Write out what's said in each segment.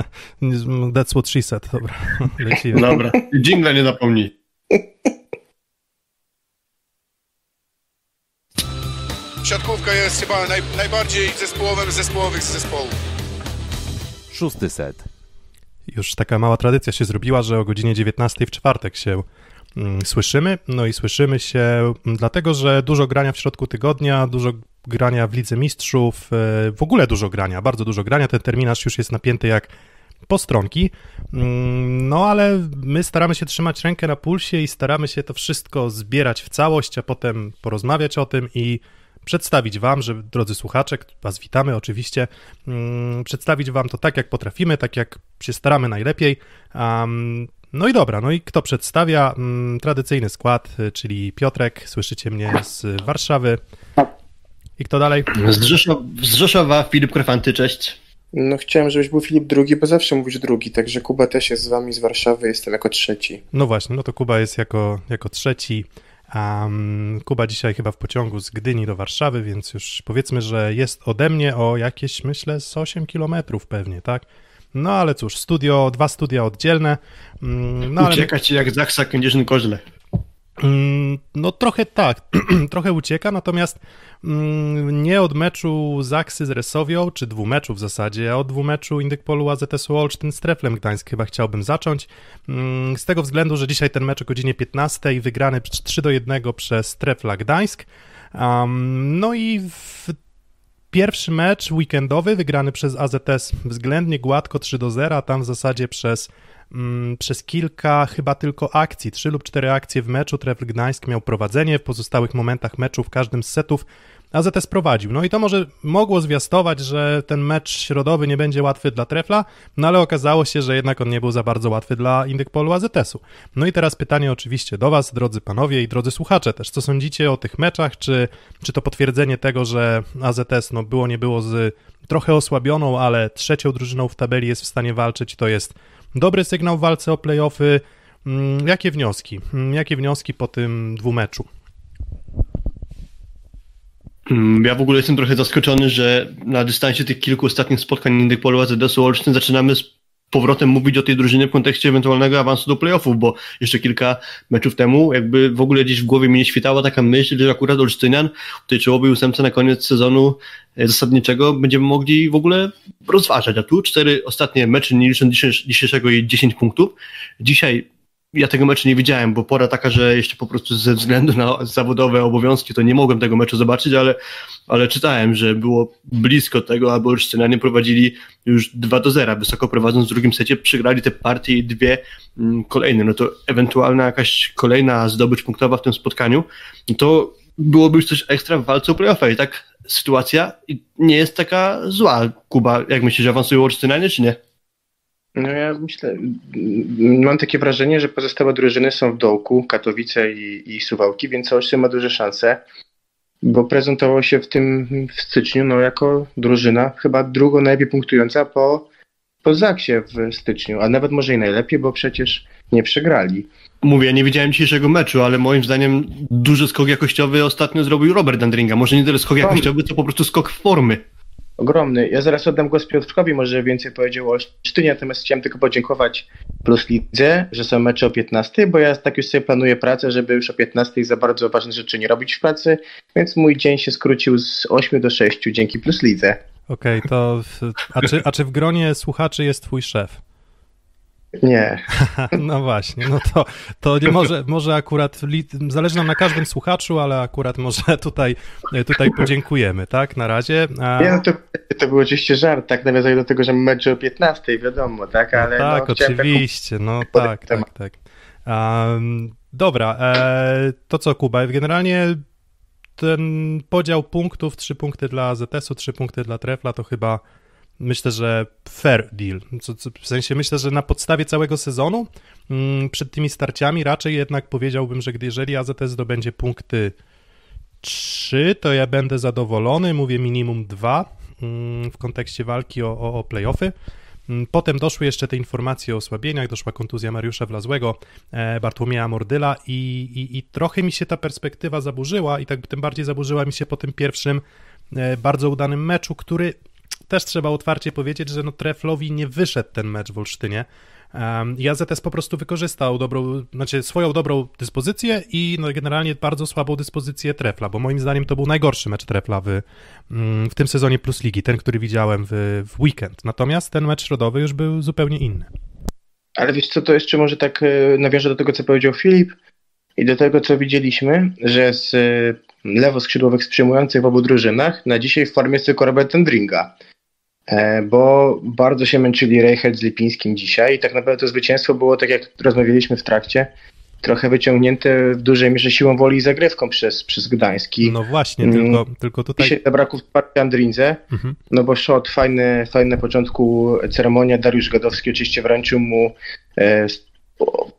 That's what she said, dobra. Lecimy. Dobra, dżingla nie zapomnij. Siatkówka jest chyba naj, najbardziej zespołowym zespołowych z zespołów. Szósty set. Już taka mała tradycja się zrobiła, że o godzinie 19 w czwartek się mm, słyszymy. No i słyszymy się mm, dlatego, że dużo grania w środku tygodnia, dużo grania w Lidze Mistrzów, e, w ogóle dużo grania, bardzo dużo grania. Ten terminarz już jest napięty jak postronki. Mm, No ale my staramy się trzymać rękę na pulsie i staramy się to wszystko zbierać w całość, a potem porozmawiać o tym i przedstawić Wam, że drodzy słuchacze, Was witamy oczywiście, mm, przedstawić Wam to tak, jak potrafimy, tak jak się staramy najlepiej. No i dobra, no i kto przedstawia? Mm, Tradycyjny skład, y, czyli Piotrek, słyszycie mnie z Warszawy. I kto dalej? Z, Rzeszow, z Rzeszowa Filip Krefanty, cześć. No chciałem, żebyś był Filip drugi, bo zawsze mówisz drugi, także Kuba też jest z wami z Warszawy, jestem jako trzeci. No właśnie, no to Kuba jest jako, jako trzeci. Um, Kuba dzisiaj chyba w pociągu z Gdyni do Warszawy, więc już powiedzmy, że jest ode mnie o jakieś, myślę, z 8 kilometrów pewnie, tak? No ale cóż, studio, dwa studia oddzielne. Mm, No, ale, Ucieka ci jak Zaksa Kędzierzyn Koźle. Mm, No trochę tak, trochę ucieka, natomiast mm, nie od meczu Zaksy z Resowią, czy dwumeczu w zasadzie, a od dwumeczu Indykpolu AZS-u Olsztyn z Treflem Gdańsk chyba chciałbym zacząć. Mm, Z tego względu, że dzisiaj ten mecz o godzinie 15 wygrany 3 do 1 przez Trefla Gdańsk. No i w Pierwszy mecz weekendowy wygrany przez AZS względnie gładko 3 do 0, a tam w zasadzie przez, przez kilka chyba tylko akcji, 3 lub 4 akcje w meczu Trefl Gdańsk miał prowadzenie, w pozostałych momentach meczu w każdym z setów AZS prowadził. No i to może mogło zwiastować, że ten mecz środowy nie będzie łatwy dla Trefla, no ale okazało się, że jednak on nie był za bardzo łatwy dla Indykpolu AZS-u. No i teraz pytanie oczywiście do Was, drodzy panowie i drodzy słuchacze też. Co sądzicie o tych meczach? Czy, czy to potwierdzenie tego, że AZS no było nie było z trochę osłabioną, ale trzecią drużyną w tabeli jest w stanie walczyć, to jest dobry sygnał w walce o playoffy? Mm, Jakie wnioski? Mm, Jakie wnioski po tym dwumeczu? Mm, Ja w ogóle jestem trochę zaskoczony, że na dystansie tych kilku ostatnich spotkań Indykpolu AZS-u Olsztyn zaczynamy z powrotem mówić o tej drużynie w kontekście ewentualnego awansu do playoffów, bo jeszcze kilka meczów temu jakby w ogóle gdzieś w głowie mi nie świtała taka myśl, że akurat Olsztynian w tej czołowej ósemce na koniec sezonu e, zasadniczego będziemy mogli w ogóle rozważać, a tu cztery ostatnie mecze, nie licząc dzisiejsz- dzisiejszego i 10 punktów. Dzisiaj ja tego meczu nie widziałem, bo pora taka, że jeszcze po prostu ze względu na zawodowe obowiązki to nie mogłem tego meczu zobaczyć, ale, ale czytałem, że było blisko tego, aby Olsztynianie prowadzili już 2 do 0, wysoko prowadząc w drugim secie, przegrali te partie i dwie mm, kolejne, no to ewentualna jakaś kolejna zdobycz punktowa w tym spotkaniu, no to byłoby już coś ekstra w walce o play-offa i tak sytuacja nie jest taka zła. Kuba, jak myślisz, awansują Olsztynianie, czy nie? No ja myślę, mam takie wrażenie, że pozostałe drużyny są w dołku, Katowice i, i Suwałki, więc Olsztyn ma duże szanse, bo prezentował się w tym w styczniu no, jako drużyna chyba drugo najlepiej punktująca po, po Zaksie w styczniu, a nawet może i najlepiej, bo przecież nie przegrali. Mówię, ja nie widziałem dzisiejszego meczu, ale moim zdaniem duży skok jakościowy ostatnio zrobił Robert Andringa. Może nie tyle skok jakościowy, co po prostu skok formy. Ogromny. Ja zaraz oddam głos Piotrkowi, może więcej powiedział o Olsztynie, natomiast chciałem tylko podziękować Plus Lidze, że są mecze o 15, bo ja tak już sobie planuję pracę, żeby już o 15 za bardzo ważne rzeczy nie robić w pracy, więc mój dzień się skrócił z 8 do 6 dzięki Plus Lidze. Okej, to w, a, czy, a czy w gronie słuchaczy jest twój szef? Nie. No właśnie, no to, to nie może, może akurat, zależy nam na każdym słuchaczu, ale akurat może tutaj, tutaj podziękujemy, tak, na razie. A, Nie, no to, to był oczywiście żart, tak, nawiązuję do tego, że mecze o 15, wiadomo, tak, ale no tak, no, chciałem taką- oczywiście, no tak, tak, tak. Um, dobra, e, to co Kuba, generalnie ten podział punktów, trzy punkty dla AZS-u, trzy punkty dla Trefla, to chyba myślę, że fair deal. Co, w sensie myślę, że na podstawie całego sezonu mm, przed tymi starciami raczej jednak powiedziałbym, że gdy jeżeli AZS zdobędzie punkty 3, to ja będę zadowolony, mówię minimum 2 w kontekście walki o, o, o playoffy. Mm, Potem doszły jeszcze te informacje o osłabieniach, doszła kontuzja Mariusza Wlazłego, e, Bartłomieja Mordyla i, i, i trochę mi się ta perspektywa zaburzyła i tak tym bardziej zaburzyła mi się po tym pierwszym e, bardzo udanym meczu, który też trzeba otwarcie powiedzieć, że no Treflowi nie wyszedł ten mecz w Olsztynie. Um, I AZS po prostu wykorzystał dobrą, znaczy swoją dobrą dyspozycję i no generalnie bardzo słabą dyspozycję Trefla, bo moim zdaniem to był najgorszy mecz Trefla w, mm, w tym sezonie Plus Ligi, ten, który widziałem w, w weekend. Natomiast ten mecz środowy już był zupełnie inny. Ale wiesz co, to jeszcze może tak e, nawiążę do tego, co powiedział Filip i do tego, co widzieliśmy, że z e, lewoskrzydłowych sprzyjmujących w obu drużynach na dzisiaj w formie jest tylko Robert Endringa. E, bo bardzo się męczyli Reichert z Lipińskim dzisiaj i tak naprawdę to zwycięstwo było, tak jak rozmawialiśmy w trakcie, trochę wyciągnięte w dużej mierze siłą woli i zagrywką przez, przez Gdański. No właśnie, mm. tylko, tylko tutaj... Dzisiaj zabrakło wsparcia Andrinze, mhm. no bo shot, fajny, fajny początku ceremonia, Dariusz Gadowski oczywiście wręczył mu e,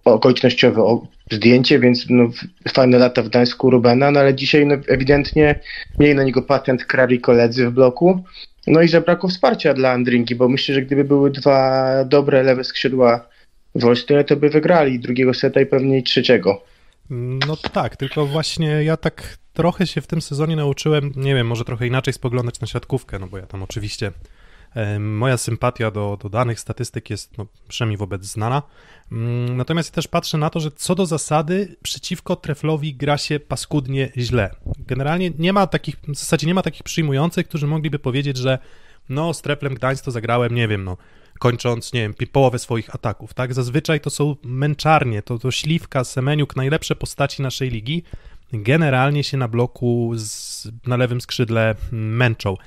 okolicznościowe zdjęcie, więc no, fajne lata w Gdańsku Rubena, no ale dzisiaj no, ewidentnie mieli na niego patent krari koledzy w bloku, no i zabrakło wsparcia dla Andringi, bo myślę, że gdyby były dwa dobre lewe skrzydła w Olsztynie, to by wygrali drugiego seta i pewnie trzeciego. No tak, tylko właśnie ja tak trochę się w tym sezonie nauczyłem, nie wiem, może trochę inaczej spoglądać na siatkówkę, no bo ja tam oczywiście Moja sympatia do, do danych statystyk jest no, przynajmniej wobec znana. Mm, natomiast ja też patrzę na to, że co do zasady przeciwko Treflowi gra się paskudnie źle. Generalnie nie ma takich, w zasadzie nie ma takich przyjmujących, którzy mogliby powiedzieć, że no z Treflem Gdańsk to zagrałem, nie wiem, no kończąc, nie wiem, połowę swoich ataków, tak? Zazwyczaj to są męczarnie, to, to Śliwka, Semeniuk, najlepsze postaci naszej ligi generalnie się na bloku z, na lewym skrzydle męczą.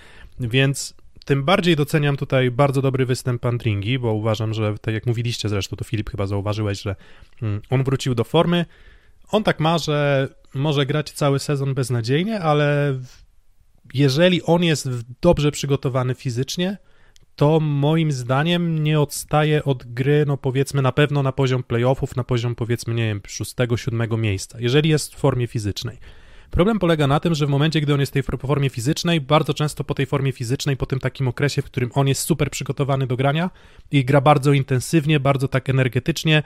Więc tym bardziej doceniam tutaj bardzo dobry występ Andringi, bo uważam, że tak jak mówiliście zresztą, to Filip chyba zauważyłeś, że mm, on wrócił do formy. On tak ma, że może grać cały sezon beznadziejnie, ale jeżeli on jest dobrze przygotowany fizycznie, to moim zdaniem nie odstaje od gry, no powiedzmy na pewno na poziom playoffów, na poziom powiedzmy, nie wiem, szóstego, siódmego miejsca, jeżeli jest w formie fizycznej. Problem polega na tym, że w momencie, gdy on jest w tej formie fizycznej, bardzo często po tej formie fizycznej, po tym takim okresie, w którym on jest super przygotowany do grania i gra bardzo intensywnie, bardzo tak energetycznie,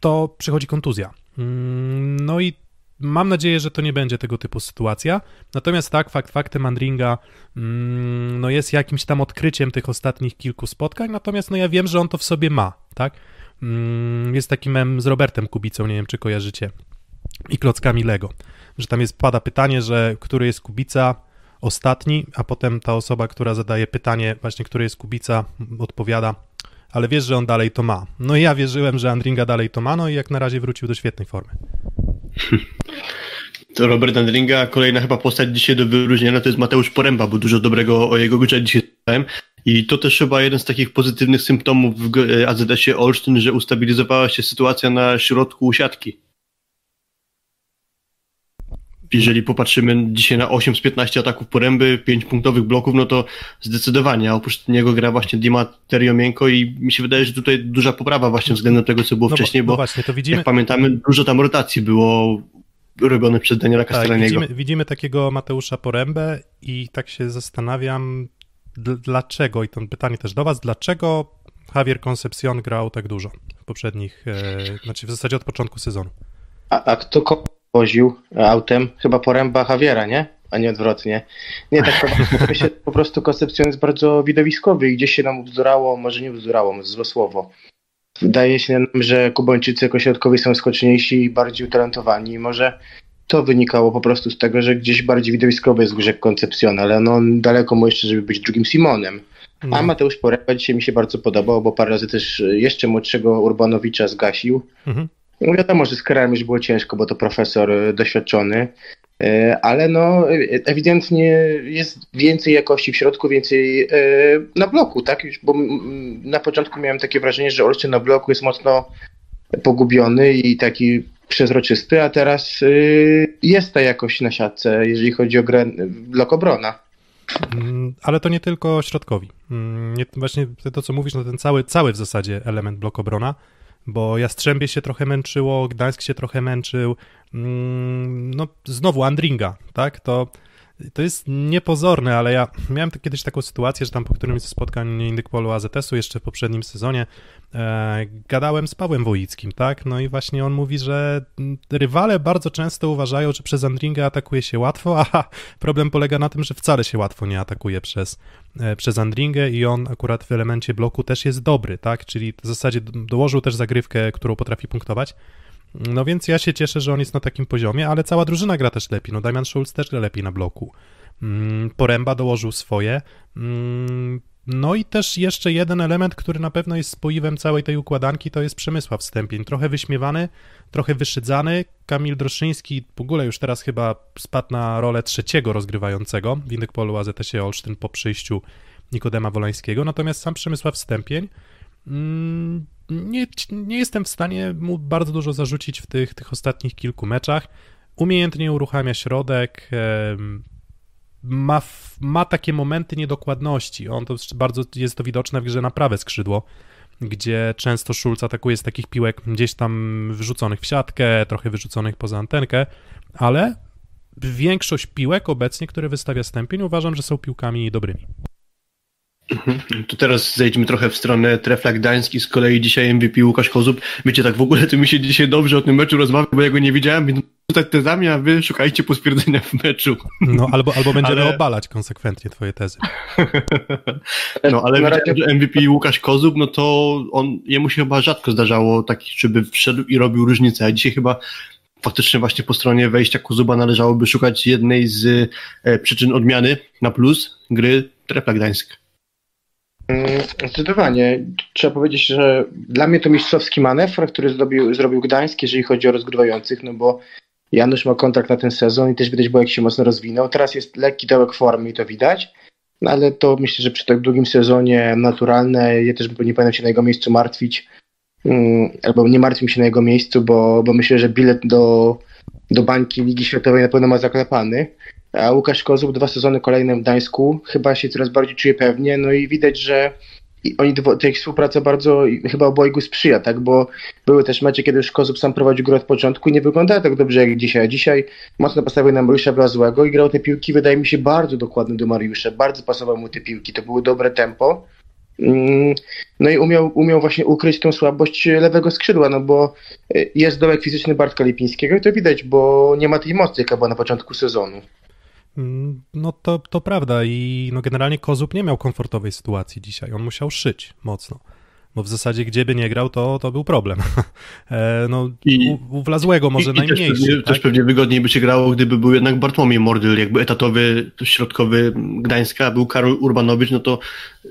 to przychodzi kontuzja. Mm, no i mam nadzieję, że to nie będzie tego typu sytuacja. Natomiast tak, fakt faktem Andringa mm, no jest jakimś tam odkryciem tych ostatnich kilku spotkań, natomiast no ja wiem, że on to w sobie ma, tak? Mm, jest taki mem z Robertem Kubicą, nie wiem czy kojarzycie, i klockami Lego że tam jest, pada pytanie, że który jest Kubica ostatni, a potem ta osoba, która zadaje pytanie właśnie, który jest Kubica, odpowiada, ale wiesz, że on dalej to ma. No i ja wierzyłem, że Andringa dalej to ma, no i jak na razie wrócił do świetnej formy. To Robert Andringa, kolejna chyba postać dzisiaj do wyróżnienia to jest Mateusz Poręba, bo dużo dobrego o jego grze dzisiaj słyszałem. I to też chyba jeden z takich pozytywnych symptomów w AZS-ie Olsztyn, że ustabilizowała się sytuacja na środku siatki jeżeli popatrzymy dzisiaj na 8 z 15 ataków poręby, 5 punktowych bloków, no to zdecydowanie, a oprócz niego gra właśnie Dima Teriomienko i mi się wydaje, że tutaj duża poprawa właśnie względem tego, co było no wcześniej, bo, no właśnie, to widzimy... jak pamiętamy, dużo tam rotacji było robione przez Daniela Castellaniego. Tak, widzimy, widzimy takiego Mateusza Porębę i tak się zastanawiam, dlaczego, i to pytanie też do was, dlaczego Javier Concepcion grał tak dużo w poprzednich, e, znaczy w zasadzie od początku sezonu. A, a kto woził autem, chyba poręba Javiera, nie? A nie odwrotnie. Nie, tak myślę, po prostu koncepcja jest bardzo widowiskowy i gdzieś się nam bzdurało, może nie bzdurało, złe słowo. Wydaje się nam, że Kubańczycy jako środkowi są skoczniejsi i bardziej utalentowani. Może to wynikało po prostu z tego, że gdzieś bardziej widowiskowy jest Grzeg Koncepcjon, ale no daleko mu jeszcze, żeby być drugim Simonem. No. A Mateusz Poręba dzisiaj mi się bardzo podobał, bo parę razy też jeszcze młodszego Urbanowicza zgasił. Mhm. No wiadomo, że z karami już było ciężko, bo to profesor e, doświadczony, e, ale no ewidentnie jest więcej jakości w środku, więcej e, na bloku, tak? Bo na początku miałem takie wrażenie, że Olsztyn na bloku jest mocno pogubiony i taki przezroczysty, a teraz jest ta jakość na siatce, jeżeli chodzi o grę blok obrona. Mm, ale to nie tylko środkowi. Mm, nie, właśnie to, co mówisz, no ten cały, cały w zasadzie element blok obrona bo Jastrzębie się trochę męczyło, Gdańsk się trochę męczył, mm, no znowu Andringa, tak, to to jest niepozorne, ale ja miałem kiedyś taką sytuację, że tam po którymś ze spotkań Indykpolu AZS-u jeszcze w poprzednim sezonie e, gadałem z Pawłem Wojickim, tak? No i właśnie on mówi, że rywale bardzo często uważają, że przez Andringę atakuje się łatwo, a problem polega na tym, że wcale się łatwo nie atakuje przez, e, przez Andringę i on akurat w elemencie bloku też jest dobry, tak? Czyli w zasadzie dołożył też zagrywkę, którą potrafi punktować. No więc ja się cieszę, że on jest na takim poziomie, ale cała drużyna gra też lepiej. No Damian Schulz też gra lepiej na bloku. Mm, Poręba dołożył swoje. Mm, no i też jeszcze jeden element, który na pewno jest spoiwem całej tej układanki, to jest Przemysław Stępień. Trochę wyśmiewany, trochę wyszydzany. Kamil Droszyński w ogóle już teraz chyba spadł na rolę trzeciego rozgrywającego w Indykpolu AZS-ie Olsztyn po przyjściu Nikodema Wolańskiego. Natomiast sam Przemysław Stępień mm, nie, nie jestem w stanie mu bardzo dużo zarzucić w tych, tych ostatnich kilku meczach. Umiejętnie uruchamia środek, ma, ma takie momenty niedokładności. On to bardzo jest to widoczne w grze na prawe skrzydło, gdzie często Schulz atakuje z takich piłek gdzieś tam wyrzuconych w siatkę, trochę wyrzuconych poza antenkę, ale większość piłek obecnie, które wystawia Stępień, uważam, że są piłkami dobrymi. Mhm. To teraz zejdźmy trochę w stronę Trefla Gdański, z kolei dzisiaj MVP Łukasz Kozub. Wiecie, tak w ogóle to mi się dzisiaj dobrze o tym meczu rozmawia, bo ja go nie widziałem, więc rzucać tezami, a wy szukajcie potwierdzenia w meczu. No, albo, albo będziemy ale... obalać konsekwentnie twoje tezy. no, ale razie... że MVP Łukasz Kozub, no to on, jemu się chyba rzadko zdarzało taki, żeby wszedł i robił różnicę, a dzisiaj chyba faktycznie właśnie po stronie wejścia Kozuba należałoby szukać jednej z e, przyczyn odmiany na plus gry Trefla Gdańsk. Mm, zdecydowanie. Trzeba powiedzieć, że dla mnie to mistrzowski manewr, który zrobił, zrobił Gdańsk, jeżeli chodzi o rozgrywających, no bo Janusz ma kontrakt na ten sezon i też widać było, jak się mocno rozwinął. Teraz jest lekki dołek formy i to widać, no ale to myślę, że przy tak długim sezonie naturalne, ja też nie powinien się na jego miejscu martwić, mm, albo nie martwię się na jego miejscu, bo, bo myślę, że bilet do, do bańki Ligi Światowej na pewno ma zaklepany. A Łukasz Kozub dwa sezony kolejne w Gdańsku, chyba się coraz bardziej czuje pewnie, no i widać, że oni tej współpraca bardzo chyba obojgu sprzyja, tak, bo były też mecze, kiedy już Kozub sam prowadził grę od początku i nie wyglądała tak dobrze jak dzisiaj. Dzisiaj mocno postawił na Mariusza Blazłego i grał te piłki, wydaje mi się, bardzo dokładnie do Mariusza, bardzo pasowały mu te piłki, to było dobre tempo. Mm, no i umiał, umiał właśnie ukryć tą słabość lewego skrzydła, no bo jest dołek fizyczny Bartka Lipińskiego i to widać, bo nie ma tej mocy, jaka była na początku sezonu. Mm, no to, to prawda i no generalnie Kozub nie miał komfortowej sytuacji dzisiaj, on musiał szyć mocno. Bo w zasadzie gdzie by nie grał, to, to był problem. E, no, I, u, u Wlazłego może i, najmniejszy. Też, pewnie, tak? też pewnie wygodniej by się grało, gdyby był jednak Bartłomiej Mordyl, jakby etatowy, środkowy Gdańska, był Karol Urbanowicz, no to e,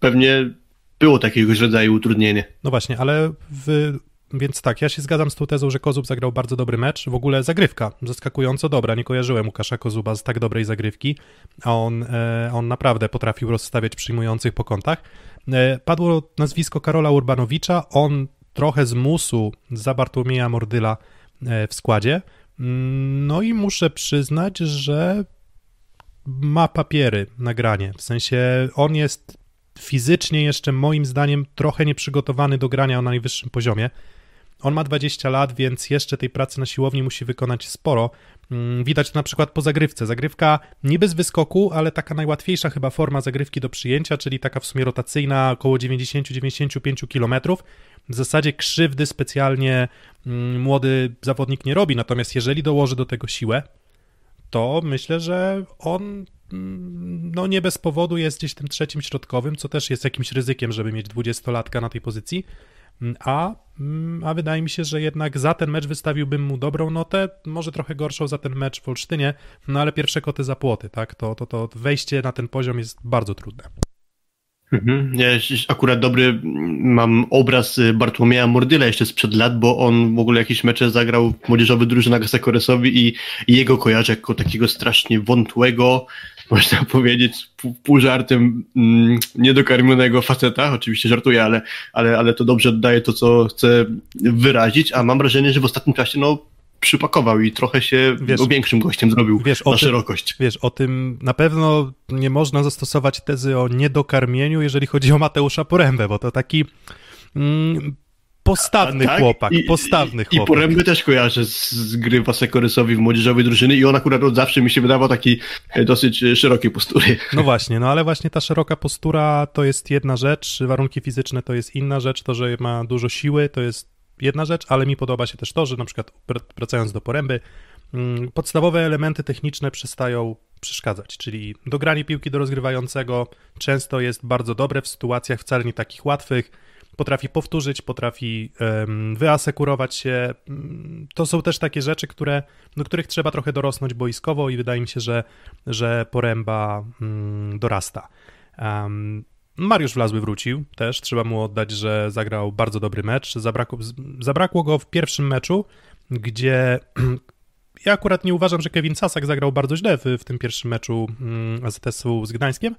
pewnie było takiego rodzaju utrudnienie. No właśnie, ale w więc tak, ja się zgadzam z tą tezą, że Kozub zagrał bardzo dobry mecz. W ogóle zagrywka zaskakująco dobra. Nie kojarzyłem Łukasza Kozuba z tak dobrej zagrywki, a on, e, on naprawdę potrafił rozstawiać przyjmujących po kątach. E, padło nazwisko Karola Urbanowicza. On trochę zmusu za Bartłomieja Mordyla e, w składzie. Mm, no i muszę przyznać, że ma papiery na granie. W sensie on jest fizycznie jeszcze moim zdaniem trochę nieprzygotowany do grania na najwyższym poziomie. On ma 20 lat, więc jeszcze tej pracy na siłowni musi wykonać sporo. Mm, widać to na przykład po zagrywce. Zagrywka niby z wyskoku, ale taka najłatwiejsza chyba forma zagrywki do przyjęcia, czyli taka w sumie rotacyjna, około 90-95 km. W zasadzie krzywdy specjalnie mm, młody zawodnik nie robi, natomiast jeżeli dołoży do tego siłę, to myślę, że on mm, no nie bez powodu jest gdzieś tym trzecim środkowym, co też jest jakimś ryzykiem, żeby mieć 20-latka na tej pozycji. A, mm, a wydaje mi się, że jednak za ten mecz wystawiłbym mu dobrą notę, może trochę gorszą za ten mecz w Olsztynie, no ale pierwsze koty za płoty, tak? To, to, to wejście na ten poziom jest bardzo trudne. Mhm. Ja akurat dobry mam obraz Bartłomieja Mordyla jeszcze sprzed lat, bo on w ogóle jakieś mecze zagrał młodzieżowy drużyna Sekoresowi i jego kojarzę jako takiego strasznie wątłego, można powiedzieć, pół, pół żartem mm, niedokarmionego faceta. Oczywiście żartuję, ale, ale, ale to dobrze oddaje to, co chcę wyrazić, a mam wrażenie, że w ostatnim czasie no, przypakował i trochę się wiesz, o większym gościem zrobił wiesz, na tym, szerokość. Wiesz, o tym na pewno nie można zastosować tezy o niedokarmieniu, jeżeli chodzi o Mateusza Porębę, bo to taki... Mm, Postawny tak? chłopak, I- postawny I chłopak. Poręby też kojarzę z, z gry Wasekorysowi w młodzieżowej drużyny i on akurat od zawsze mi się wydawał taki e, dosyć e, szerokiej postury. No właśnie, no ale właśnie ta szeroka postura to jest jedna rzecz, warunki fizyczne to jest inna rzecz, to, że ma dużo siły to jest jedna rzecz, ale mi podoba się też to, że na przykład wr- wracając do poręby, mm, podstawowe elementy techniczne przestają przeszkadzać, czyli dogranie piłki do rozgrywającego często jest bardzo dobre w sytuacjach wcale nie takich łatwych, potrafi powtórzyć, potrafi wyasekurować się. To są też takie rzeczy, które, do których trzeba trochę dorosnąć boiskowo i wydaje mi się, że, że Poręba mm, dorasta. Mariusz Wlazły wrócił też, trzeba mu oddać, że zagrał bardzo dobry mecz. Zabrakło, zabrakło go w pierwszym meczu, gdzie ja akurat nie uważam, że Kevin Sasak zagrał bardzo źle w, w tym pierwszym meczu mm, AZS-u z Gdańskiem,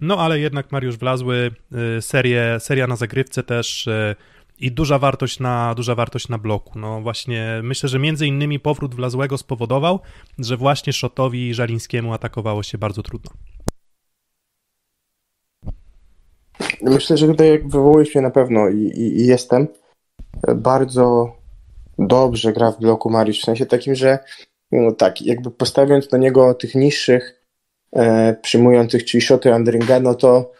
no ale jednak Mariusz Wlazły, y, serię, seria na zagrywce też y, i duża wartość na, duża wartość na bloku. No właśnie myślę, że między innymi powrót Wlazłego spowodował, że właśnie Szotowi i Żalińskiemu atakowało się bardzo trudno. Myślę, że tutaj wywołujesz mnie na pewno i, i, i jestem. Bardzo dobrze gra w bloku Mariusz, w sensie takim, że no tak, jakby postawiając na niego tych niższych przyjmujących, czyli szoty Andringa, no to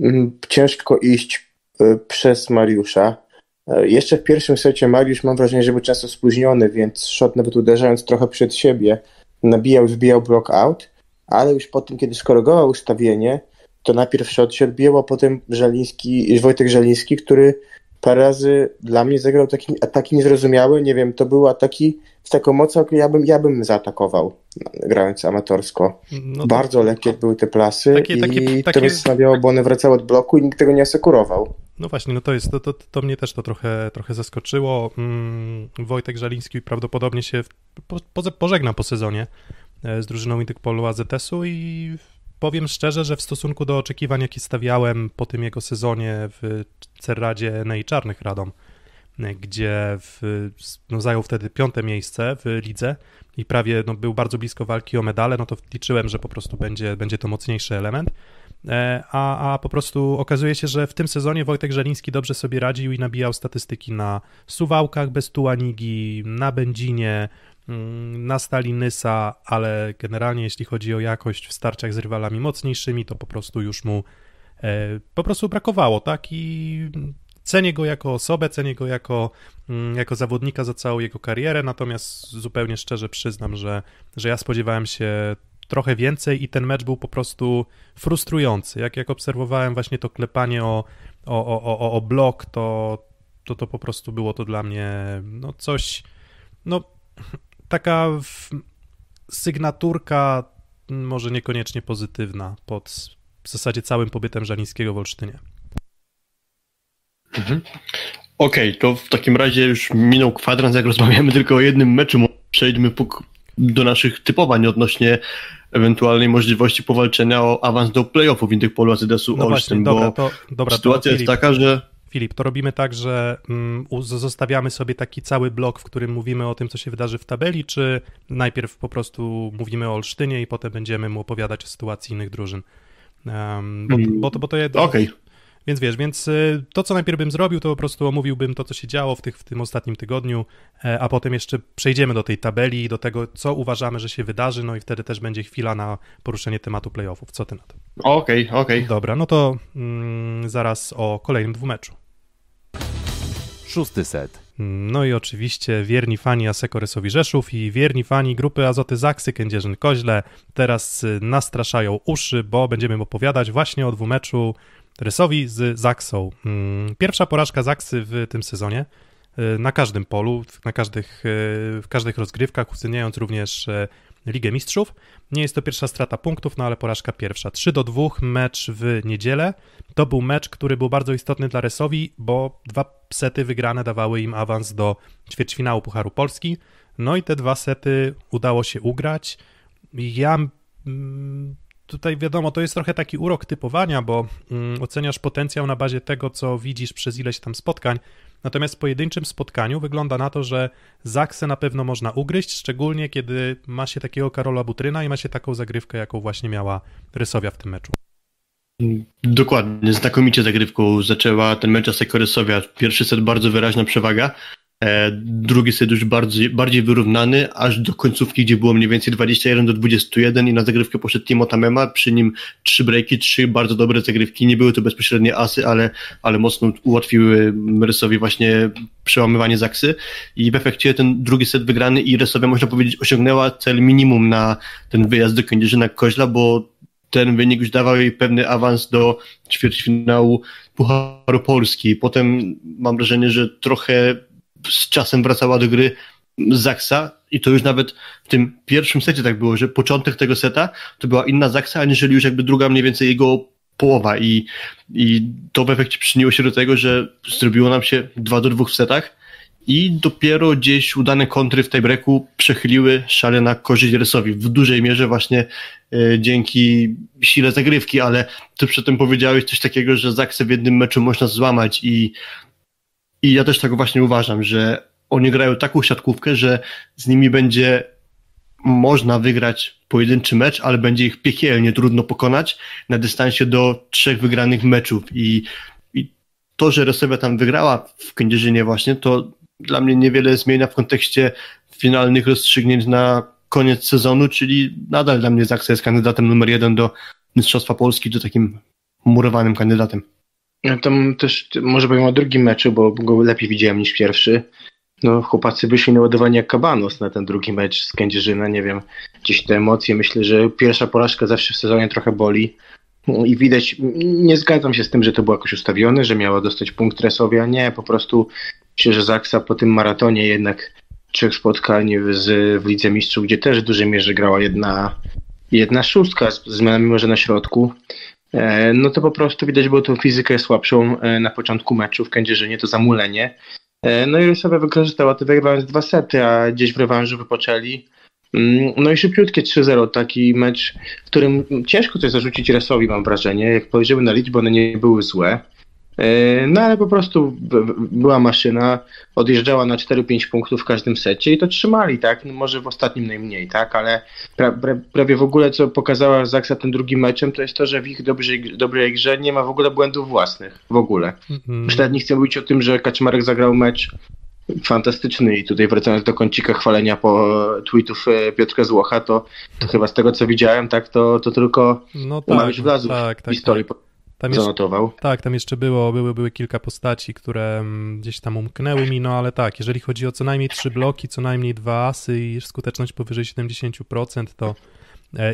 mm, ciężko iść e, przez Mariusza. E, jeszcze w pierwszym secie Mariusz mam wrażenie, że był często spóźniony, więc szot nawet uderzając trochę przed siebie, nabijał i wbijał block out, ale już po tym, kiedy skorygował ustawienie, to najpierw shot się odbiło, a potem Żaliński, Wojtek Żaliński, który parę razy dla mnie zagrał taki ataki niezrozumiałe, nie wiem, to były ataki z taką mocą, jaką ja bym, ja bym zaatakował, grając amatorsko. No to- Bardzo lekkie były te plasy Takie- i takie- to mnie zastanawiało, bo one wracały od bloku i nikt tego nie asekurował. No właśnie, no to jest, to, to, to mnie też to trochę, trochę zaskoczyło. Mm, Wojtek Żaliński prawdopodobnie się po, po, pożegna po sezonie e, z drużyną Indykpolu AZS-u i powiem szczerze, że w stosunku do oczekiwań, jakie stawiałem po tym jego sezonie w Cerradzie Nei Czarnych Radom, gdzie w, no, zajął wtedy piąte miejsce w lidze i prawie no, był bardzo blisko walki o medale, no to liczyłem, że po prostu będzie, będzie to mocniejszy element. E, A, a po prostu okazuje się, że w tym sezonie Wojtek Żeliński dobrze sobie radził i nabijał statystyki na Suwałkach bez Tuanigi, na Będzinie, mm, na Stalinysa, ale generalnie jeśli chodzi o jakość w starciach z rywalami mocniejszymi, to po prostu już mu po prostu brakowało, tak? I cenię go jako osobę, cenię go jako, mm, jako zawodnika za całą jego karierę, natomiast zupełnie szczerze przyznam, że, że ja spodziewałem się trochę więcej i ten mecz był po prostu frustrujący. Jak, jak obserwowałem właśnie to klepanie o, o, o, o, o blok, to, to to po prostu było to dla mnie no coś, no taka sygnaturka może niekoniecznie pozytywna pod w zasadzie całym pobytem Żalińskiego w Olsztynie. Okej, to w takim razie już minął kwadrans, jak rozmawiamy tylko o jednym meczu. Przejdźmy do naszych typowań odnośnie ewentualnej możliwości powalczenia o awans do playoffów Indykpolu AZS-u No właśnie, Olsztyn, dobra, bo to, dobra, sytuacja to jest Filip, taka, że Filip, to robimy tak, że mm, zostawiamy sobie taki cały blok, w którym mówimy o tym, co się wydarzy w tabeli, czy najpierw po prostu mówimy o Olsztynie i potem będziemy mu opowiadać o sytuacji innych drużyn. Um, bo, Mm, bo, to, bo to jest, okej, Więc wiesz, więc y, to, co najpierw bym zrobił, to po prostu omówiłbym to, co się działo w, tych, w tym ostatnim tygodniu, e, a potem jeszcze przejdziemy do tej tabeli, do tego, co uważamy, że się wydarzy, no i wtedy też będzie chwila na poruszenie tematu playoffów. Co ty na to? okej, okej. Dobra, no to mm, zaraz o kolejnym dwumeczu. Szósty set. No i oczywiście wierni fani Aseko Rysowi Rzeszów i wierni fani grupy Azoty Zaksy Kędzierzyn-Koźle teraz y, nastraszają uszy, bo będziemy opowiadać właśnie o dwumeczu Rysowi z Zaksą. Mm, Pierwsza porażka Zaksy w tym sezonie y, na każdym polu, na każdych, y, w każdych rozgrywkach, uwzględniając również Ligę Mistrzów. Nie jest to pierwsza strata punktów, no ale porażka pierwsza. 3 do 2 mecz w niedzielę. To był mecz, który był bardzo istotny dla Resowi, bo dwa sety wygrane dawały im awans do ćwierćfinału Pucharu Polski. No i te dwa sety udało się ugrać. Ja mm, tutaj wiadomo, to jest trochę taki urok typowania, bo mm, oceniasz potencjał na bazie tego, co widzisz przez ileś tam spotkań. Natomiast w pojedynczym spotkaniu wygląda na to, że Zaksę na pewno można ugryźć, szczególnie kiedy ma się takiego Karola Butryna i ma się taką zagrywkę, jaką właśnie miała Rysowia w tym meczu. Dokładnie, znakomicie zagrywką zaczęła ten mecz Sekorysowia. Pierwszy set bardzo wyraźna przewaga, drugi set już bardziej, bardziej wyrównany, aż do końcówki, gdzie było mniej więcej 21 do 21 i na zagrywkę poszedł Timo Tamema, przy nim trzy breaki, trzy bardzo dobre zagrywki, nie były to bezpośrednie asy, ale, ale mocno ułatwiły Rysowi właśnie przełamywanie zaksy i w efekcie ten drugi set wygrany i Rysowia można powiedzieć osiągnęła cel minimum na ten wyjazd do Kędzierzyna Koźla, bo ten wynik już dawał jej pewny awans do ćwierćfinału Pucharu Polski. Potem mam wrażenie, że trochę z czasem wracała do gry Zaksa i to już nawet w tym pierwszym secie tak było, że początek tego seta to była inna Zaksa, aniżeli już jakby druga mniej więcej jego połowa i, i to w efekcie przyczyniło się do tego, że zrobiło nam się 2 do 2 w setach i dopiero gdzieś udane kontry w tiebreaku przechyliły szale na korzyść Rysowi. W dużej mierze właśnie e, dzięki sile zagrywki, ale ty przedtem powiedziałeś coś takiego, że Zaksę w jednym meczu można złamać i, i ja też tak właśnie uważam, że oni grają taką siatkówkę, że z nimi będzie można wygrać pojedynczy mecz, ale będzie ich piekielnie trudno pokonać na dystansie do trzech wygranych meczów i, i to, że Rosja tam wygrała w Kędzierzynie właśnie, to dla mnie niewiele zmienia w kontekście finalnych rozstrzygnięć na koniec sezonu, czyli nadal dla mnie Zaksa jest kandydatem numer jeden do Mistrzostwa Polski, do takim murowanym kandydatem. Ja tam też może powiem o drugim meczu, bo go lepiej widziałem niż pierwszy. No, chłopacy wyszli naładowani jak kabanos na ten drugi mecz z Kędzierzyna, nie wiem, gdzieś te emocje, myślę, że pierwsza porażka zawsze w sezonie trochę boli. No, i widać, nie zgadzam się z tym, że to było jakoś ustawione, że miała dostać punkt Resowia, nie, po prostu Myślę, że Zaksa po tym maratonie jednak trzech spotkań z, w Lidze Mistrzów, gdzie też w dużej mierze grała jedna, jedna szóstka z zmianami może na środku, no to po prostu widać było tą fizykę słabszą e, na początku meczu w Kędzierzynie, to zamulenie. E, no i Rysowa wykorzystała to wygrywając dwa sety, a gdzieś w rewanżu wypoczęli. Mm, no i szybciutkie 3-0, taki mecz, w którym ciężko coś zarzucić Resowi, mam wrażenie. Jak spojrzymy na liczby, one nie były złe. E, no ale po prostu była maszyna, odjeżdżała na 4-5 punktów w każdym secie i to trzymali, tak? No może w ostatnim najmniej, tak? Ale pra, pra, prawie w ogóle co pokazała Zaksa tym drugim meczem, to jest to, że w ich dobrej, dobrej grze nie ma w ogóle błędów własnych. W ogóle. Mm. Już nie chcę mówić o tym, że Kaczmarek zagrał mecz fantastyczny i tutaj wracając do kącika chwalenia po tweetów e, Piotrka Złocha, to, to chyba z tego co widziałem, tak, to, to tylko no tak, Mariusz Blazów tak, tak, historii tak. Tam zanotował. Jeszcze, tak, tam jeszcze było, były, były kilka postaci, które mm, gdzieś tam umknęły mi, no ale tak, jeżeli chodzi o co najmniej trzy bloki, co najmniej dwa asy i skuteczność powyżej 70%, to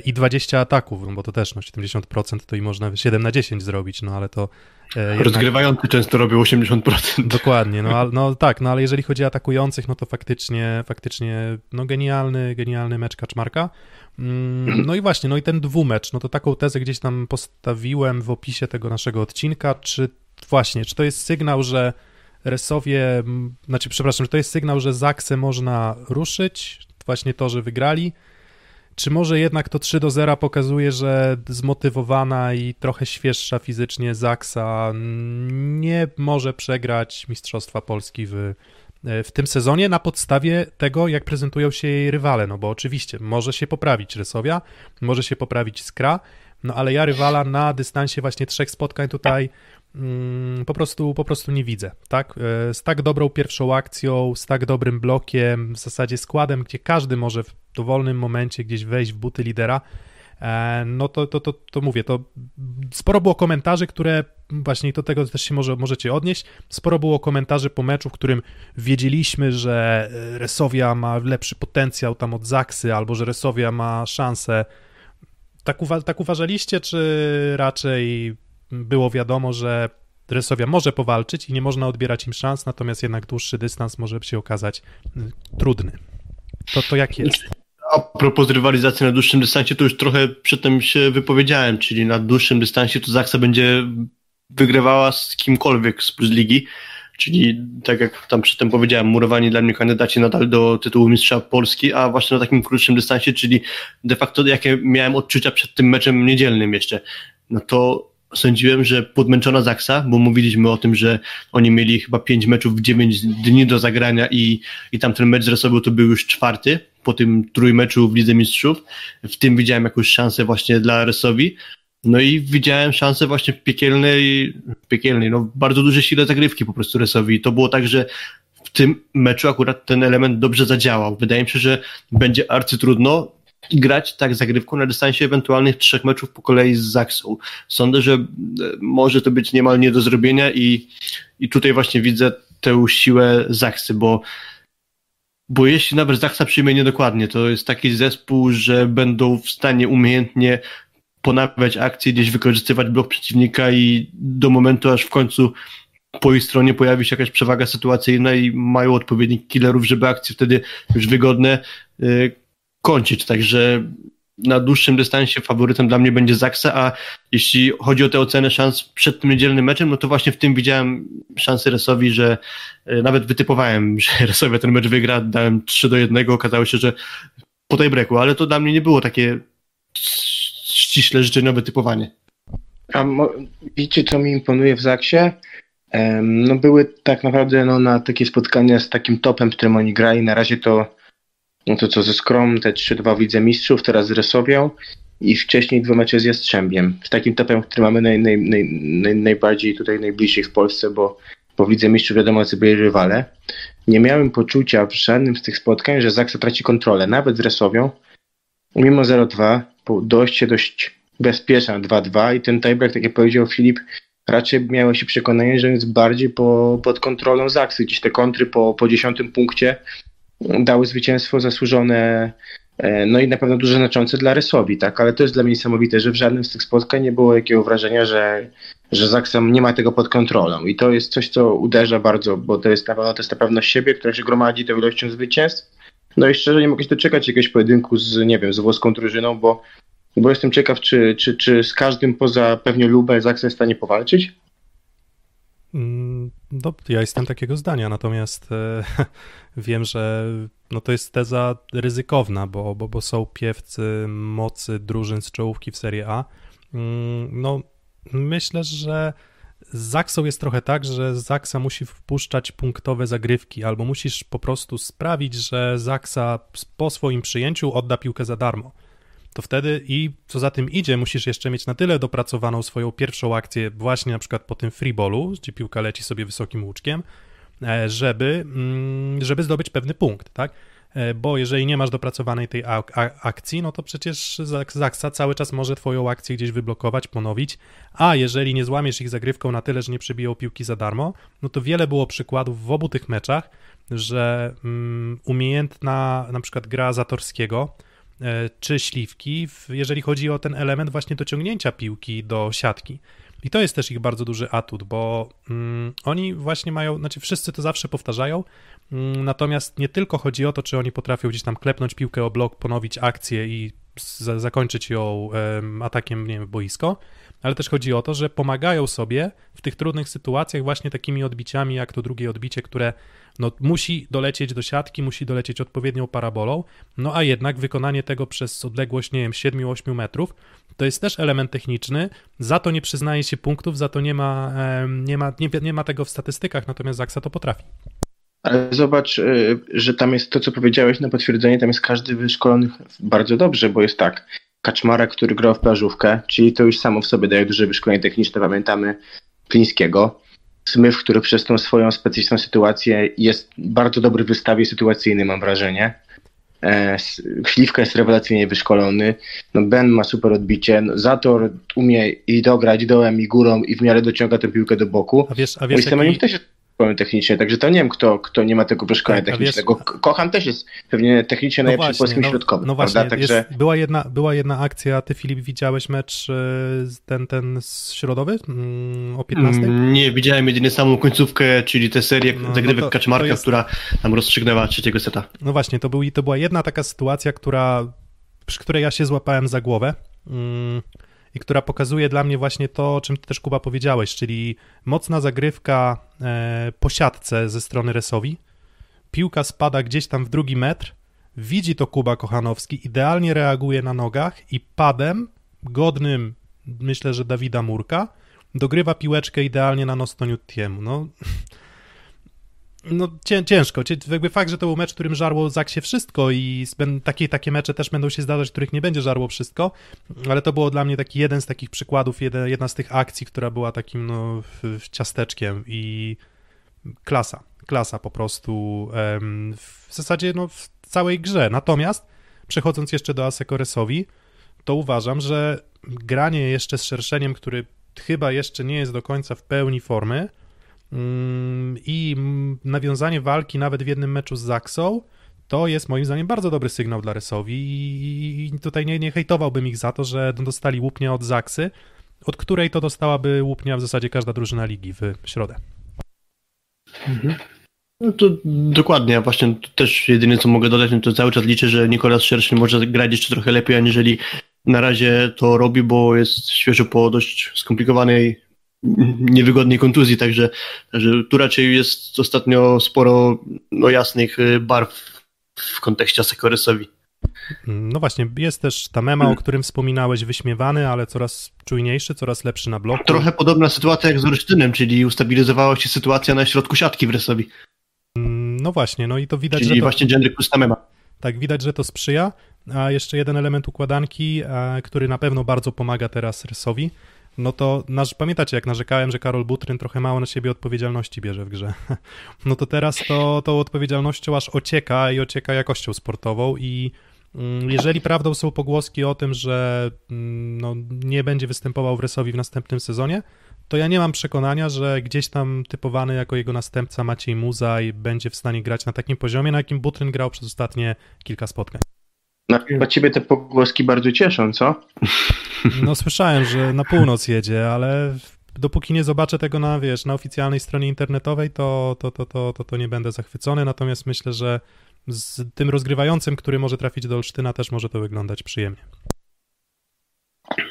i 20 ataków, no bo to też no 70% to i można 7 na 10 zrobić, no ale to e, jednak... Rozgrywający często robią 80%. Dokładnie, no, no tak, no ale jeżeli chodzi o atakujących, no to faktycznie, faktycznie no genialny, genialny mecz Kaczmarka. Mm, no i właśnie, no i ten dwumecz, no to taką tezę gdzieś tam postawiłem w opisie tego naszego odcinka, czy właśnie, czy to jest sygnał, że Resowie, znaczy przepraszam, że to jest sygnał, że Zaksę można ruszyć, właśnie to, że wygrali, czy może jednak to 3 do 0 pokazuje, że zmotywowana i trochę świeższa fizycznie Zaksa nie może przegrać Mistrzostwa Polski w E, w tym sezonie na podstawie tego, jak prezentują się jej rywale, no bo oczywiście może się poprawić Rysowia, może się poprawić Skra, no ale ja rywala na dystansie właśnie trzech spotkań tutaj po, prostu, po prostu nie widzę, tak? E, z tak dobrą pierwszą akcją, z tak dobrym blokiem, w zasadzie składem, gdzie każdy może w dowolnym momencie gdzieś wejść w buty lidera, E, no to, to, to, to mówię, to sporo było komentarzy, które właśnie do tego też się może, możecie odnieść. Sporo było komentarzy po meczu, w którym wiedzieliśmy, że Resowia ma lepszy potencjał tam od Zaksy, albo że Resowia ma szansę. Tak, uwa tak uważaliście, czy raczej było wiadomo, że Resowia może powalczyć i nie można odbierać im szans, natomiast jednak dłuższy dystans może się okazać trudny. To, to jak jest? A propos rywalizacji na dłuższym dystansie, to już trochę przedtem się wypowiedziałem, czyli na dłuższym dystansie to Zaksa będzie wygrywała z kimkolwiek z ligi, czyli tak jak tam przedtem powiedziałem, murowani dla mnie kandydaci nadal do tytułu mistrza Polski, a właśnie na takim krótszym dystansie, czyli de facto jakie miałem odczucia przed tym meczem niedzielnym jeszcze, no to sądziłem, że podmęczona Zaksa, bo mówiliśmy o tym, że oni mieli chyba pięć meczów w dziewięć dni do zagrania i, i tamten mecz z Resowią to był już czwarty po tym trójmeczu w Lidze Mistrzów. W tym widziałem jakąś szansę właśnie dla Resowi. No i widziałem szansę właśnie piekielnej, piekielnej, no bardzo duże sile zagrywki po prostu Resowi. I to było tak, że w tym meczu akurat ten element dobrze zadziałał. Wydaje mi się, że będzie grać tak zagrywką na dystansie ewentualnych trzech meczów po kolei z Zaksą. Sądzę, że e, może to być niemal nie do zrobienia i, i tutaj właśnie widzę tę siłę Zaksy, bo bo jeśli nawet Zaksa przyjmie niedokładnie, to jest taki zespół, że będą w stanie umiejętnie ponawiać akcje, gdzieś wykorzystywać blok przeciwnika i do momentu, aż w końcu po ich stronie pojawi się jakaś przewaga sytuacyjna i mają odpowiednik killerów, żeby akcje wtedy już wygodne y, kończyć. Także na dłuższym dystansie faworytem dla mnie będzie Zaksa, a jeśli chodzi o tę ocenę szans przed tym niedzielnym meczem, no to właśnie w tym widziałem szansę Resowi, że y, nawet wytypowałem, że Resowia ten mecz wygra, dałem 3 do 1, okazało się, że po tej breaku, ale to dla mnie nie było takie ściśle życzeniowe typowanie. A widzicie, co mi imponuje w Zaksie? No były tak naprawdę no, na takie spotkania z takim topem, z którym oni grali. Na razie to, no to co ze Skrom, te 3-2 Widzę Mistrzów, teraz z Resowią i wcześniej dwa mecze z Jastrzębiem. Z takim topem, który mamy naj, naj, naj, najbardziej tutaj najbliżej w Polsce, bo, bo Widzę Mistrzów wiadomo, co byli rywale. Nie miałem poczucia w żadnym z tych spotkań, że Zaksa traci kontrolę, nawet z Resowią. Mimo 0-2, dojście dość bezpieczne 2-2 i ten tiebreak, tak jak powiedział Filip, raczej miało się przekonanie, że jest bardziej po, pod kontrolą Zaksy. Gdzieś te kontry po, po dziesiątym punkcie dały zwycięstwo zasłużone, e, no i na pewno dużo znaczące dla Rysowi, tak? Ale to jest dla mnie niesamowite, że w żadnym z tych spotkań nie było jakiegoś wrażenia, że, że Zaksa nie ma tego pod kontrolą. I to jest coś, co uderza bardzo, bo to jest na pewno to jest ta pewność siebie, która się gromadzi tą ilością zwycięstw. No i szczerze nie mogę się doczekać jakiegoś pojedynku z, nie wiem, z włoską drużyną, bo bo jestem ciekaw, czy, czy, czy z każdym poza pewnie Lubę Zaksa jest w stanie powalczyć? Mm, no, ja jestem takiego zdania, natomiast e, wiem, że no to jest teza ryzykowna, bo, bo, bo są piewcy mocy drużyn z czołówki w Serie A. Mm, no, myślę, że z Zaksą jest trochę tak, że Zaksa musi wpuszczać punktowe zagrywki, albo musisz po prostu sprawić, że Zaksa po swoim przyjęciu odda piłkę za darmo to wtedy i co za tym idzie, musisz jeszcze mieć na tyle dopracowaną swoją pierwszą akcję, właśnie na przykład po tym freeballu, gdzie piłka leci sobie wysokim łuczkiem, e, żeby, mm, żeby zdobyć pewny punkt, tak? E, bo jeżeli nie masz dopracowanej tej akcji, no to przecież Zaksa cały czas może twoją akcję gdzieś wyblokować, ponowić, a jeżeli nie złamiesz ich zagrywką na tyle, że nie przebiją piłki za darmo, no to wiele było przykładów w obu tych meczach, że um, umiejętna na przykład gra Zatorskiego, czy śliwki, jeżeli chodzi o ten element właśnie dociągnięcia piłki do siatki. I to jest też ich bardzo duży atut, bo mm, oni właśnie mają, znaczy wszyscy to zawsze powtarzają, mm, natomiast nie tylko chodzi o to, czy oni potrafią gdzieś tam klepnąć piłkę o blok, ponowić akcję i z, zakończyć ją atakiem, nie wiem, boisko, ale też chodzi o to, że pomagają sobie w tych trudnych sytuacjach właśnie takimi odbiciami, jak to drugie odbicie, które no, musi dolecieć do siatki, musi dolecieć odpowiednią parabolą, no a jednak wykonanie tego przez odległość, nie wiem, 7-8 metrów, to jest też element techniczny, za to nie przyznaje się punktów, za to nie ma, nie ma, nie, nie ma tego w statystykach, natomiast Zaksa to potrafi. Ale zobacz, y, że tam jest to, co powiedziałeś na potwierdzenie, tam jest każdy wyszkolony bardzo dobrze, bo jest tak, Kaczmarek, który grał w plażówkę, czyli to już samo w sobie daje duże wyszkolenie techniczne, pamiętamy Plińskiego. Smyw, który przez tą swoją specyficzną sytuację jest bardzo dobry w wystawie sytuacyjnej, mam wrażenie. E, Śliwka jest rewelacyjnie wyszkolony. No ben ma super odbicie. No, Zator umie i dograć dołem i górą i w miarę dociąga tę piłkę do boku. A wiesz, a wiesz, jaki... też technicznie, także to nie wiem, kto, kto nie ma tego wyszkolenia tak, technicznego. Wiesz, Kochan też jest pewnie technicznie no najlepszy polskim no, środkowym. No właśnie, także... Jest, była, jedna, była jedna akcja, ty Filip widziałeś mecz e, ten, ten środowy mm, o 15? Mm, nie, widziałem jedynie samą końcówkę, czyli tę serię no, zagrywek no Kaczmarka, jest... która nam rozstrzygnęła trzeciego seta. No właśnie, to, był, to była jedna taka sytuacja, która, przy której ja się złapałem za głowę. Mm i która pokazuje dla mnie właśnie to, o czym ty też Kuba powiedziałeś, czyli mocna zagrywka e, po siatce ze strony Resowi. Piłka spada gdzieś tam w drugi metr, widzi to Kuba Kochanowski, idealnie reaguje na nogach i padem, godnym myślę, że Dawida Murka, dogrywa piłeczkę idealnie na Nostoniutiemu. No, no ciężko. Jakby fakt, że to był mecz, którym żarło Zaksie wszystko i takie, takie mecze też będą się zdarzać, których nie będzie żarło wszystko, ale to było dla mnie taki jeden z takich przykładów, jedna z tych akcji, która była takim no, ciasteczkiem i klasa, klasa po prostu w zasadzie no, w całej grze. Natomiast przechodząc jeszcze do Asekoresowi, to uważam, że granie jeszcze z szerszeniem, który chyba jeszcze nie jest do końca w pełni formy, i nawiązanie walki nawet w jednym meczu z Zaksą, to jest moim zdaniem bardzo dobry sygnał dla Resowi i tutaj nie, nie hejtowałbym ich za to, że dostali łupnia od Zaksy, od której to dostałaby łupnia w zasadzie każda drużyna ligi w środę. Mhm. No to dokładnie, właśnie też jedyne co mogę dodać, no to cały czas liczę, że Nikolas Szerszyn może grać jeszcze trochę lepiej, aniżeli na razie to robi, bo jest świeżo po dość skomplikowanej niewygodnej kontuzji, także, także tu raczej jest ostatnio sporo no, jasnych y, barw w kontekście Sekoresowi. No właśnie, jest też ta mema, o którym wspominałeś, wyśmiewany, ale coraz czujniejszy, coraz lepszy na bloku. Trochę podobna sytuacja jak z Olsztynem, czyli ustabilizowała się sytuacja na środku siatki w Resowi. No właśnie, no i to widać, czyli że to... właśnie Jendry plus ta mema. Tak, widać, że to sprzyja. A jeszcze jeden element układanki, który na pewno bardzo pomaga teraz Resowi, no to nasz, pamiętacie, jak narzekałem, że Karol Butryn trochę mało na siebie odpowiedzialności bierze w grze. No to teraz to tą odpowiedzialnością aż ocieka i ocieka jakością sportową i mm, jeżeli prawdą są pogłoski o tym, że mm, no, nie będzie występował w Resowi w następnym sezonie, to ja nie mam przekonania, że gdzieś tam typowany jako jego następca Maciej Muzaj będzie w stanie grać na takim poziomie, na jakim Butryn grał przez ostatnie kilka spotkań. No, chyba ciebie te pogłoski bardzo cieszą, co? No słyszałem, że na północ jedzie, ale dopóki nie zobaczę tego na, wiesz, na oficjalnej stronie internetowej, to, to, to, to, to, to nie będę zachwycony, natomiast myślę, że z tym rozgrywającym, który może trafić do Olsztyna, też może to wyglądać przyjemnie.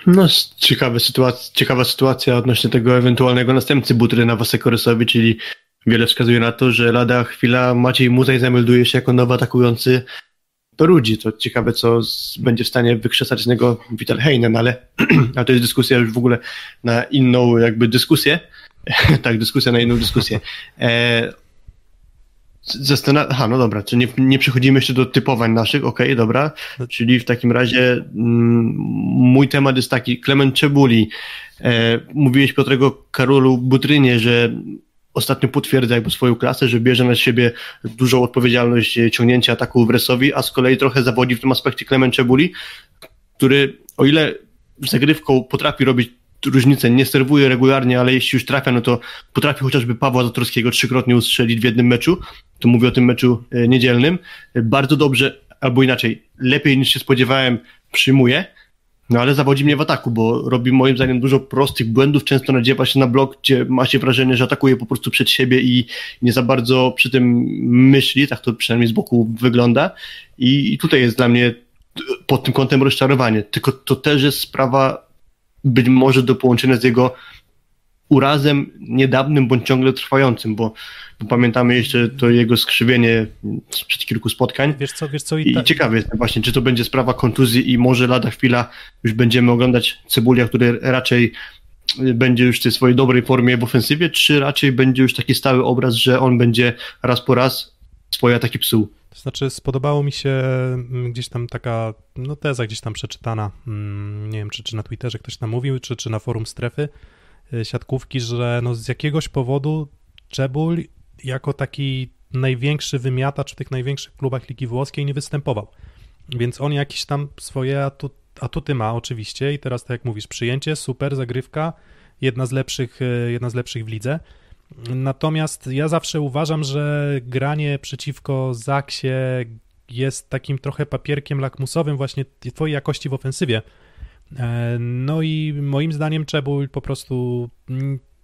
No, ciekawa sytuacja, ciekawa sytuacja odnośnie tego ewentualnego następcy Butryna Wasekorysowi, czyli wiele wskazuje na to, że lada chwila Maciej Muzaj zamelduje się jako nowy atakujący to ludzi. To ciekawe, co z, będzie w stanie wykrzesać z niego Vital Heinen, ale, ale to jest dyskusja już w ogóle na inną jakby dyskusję. tak, dyskusja na inną dyskusję. E, Zastan- Aha, no dobra, czy nie, nie przechodzimy jeszcze do typowań naszych, okej, okay, dobra, czyli w takim razie mm, mój temat jest taki, Klement Czebuli, e, mówiłeś Piotrego Karolu Butrynie, że ostatnio potwierdza jakby swoją klasę, że bierze na siebie dużą odpowiedzialność ciągnięcia ataku w Resowi, a z kolei trochę zawodzi w tym aspekcie Clement Czebuli, który o ile zagrywką potrafi robić różnicę, nie serwuje regularnie, ale jeśli już trafia, no to potrafi chociażby Pawła Zatorskiego trzykrotnie ustrzelić w jednym meczu, to mówię o tym meczu e, niedzielnym, bardzo dobrze, albo inaczej, lepiej niż się spodziewałem, przyjmuje, no ale zawodzi mnie w ataku, bo robi moim zdaniem dużo prostych błędów, często nadziewa się na blok, gdzie ma się wrażenie, że atakuje po prostu przed siebie i nie za bardzo przy tym myśli, tak to przynajmniej z boku wygląda. I, i tutaj jest dla mnie pod tym kątem rozczarowanie. Tylko to też jest sprawa być może do połączenia z jego urazem niedawnym bądź ciągle trwającym, bo, bo pamiętamy jeszcze to jego skrzywienie sprzed kilku spotkań. Wiesz co, wiesz co, i, ta... I ciekawy jestem właśnie, czy to będzie sprawa kontuzji i może lada chwila już będziemy oglądać Cebulia, który raczej będzie już w tej swojej dobrej formie w ofensywie, czy raczej będzie już taki stały obraz, że on będzie raz po raz swoje ataki psuł. To znaczy, spodobało mi się mm, gdzieś tam taka, no teza gdzieś tam przeczytana, mm, nie wiem, czy, czy na Twitterze ktoś tam mówił, czy, czy na forum strefy, Y, siatkówki, że no z jakiegoś powodu Czebul jako taki największy wymiatacz w tych największych klubach Ligi Włoskiej nie występował. Więc on jakieś tam swoje atut, atuty ma oczywiście i teraz tak jak mówisz, przyjęcie, super, zagrywka, jedna z lepszych, y, jedna z lepszych w lidze. Natomiast ja zawsze uważam, że granie przeciwko Zaksie jest takim trochę papierkiem lakmusowym właśnie twojej jakości w ofensywie, no i moim zdaniem Czebul po prostu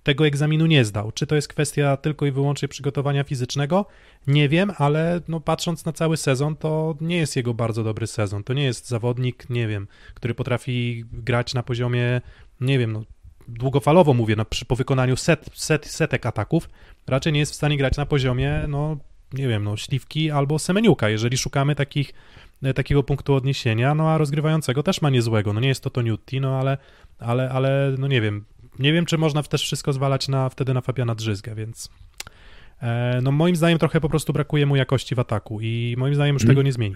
tego egzaminu nie zdał. Czy to jest kwestia tylko i wyłącznie przygotowania fizycznego? Nie wiem, ale no patrząc na cały sezon, to nie jest jego bardzo dobry sezon. To nie jest zawodnik, nie wiem, który potrafi grać na poziomie, nie wiem, no, długofalowo mówię, no, przy, po wykonaniu set, set, setek ataków, raczej nie jest w stanie grać na poziomie, no, nie wiem, no, śliwki albo semeniuka, jeżeli szukamy takich E, takiego punktu odniesienia, no a rozgrywającego też ma niezłego, no nie jest to to Newty, no ale, ale, ale no nie wiem, nie wiem, czy można też wszystko zwalać na, wtedy na Fabiana Drzyzgę, więc E, no moim zdaniem trochę po prostu brakuje mu jakości w ataku i moim zdaniem już Mhm. tego nie zmieni.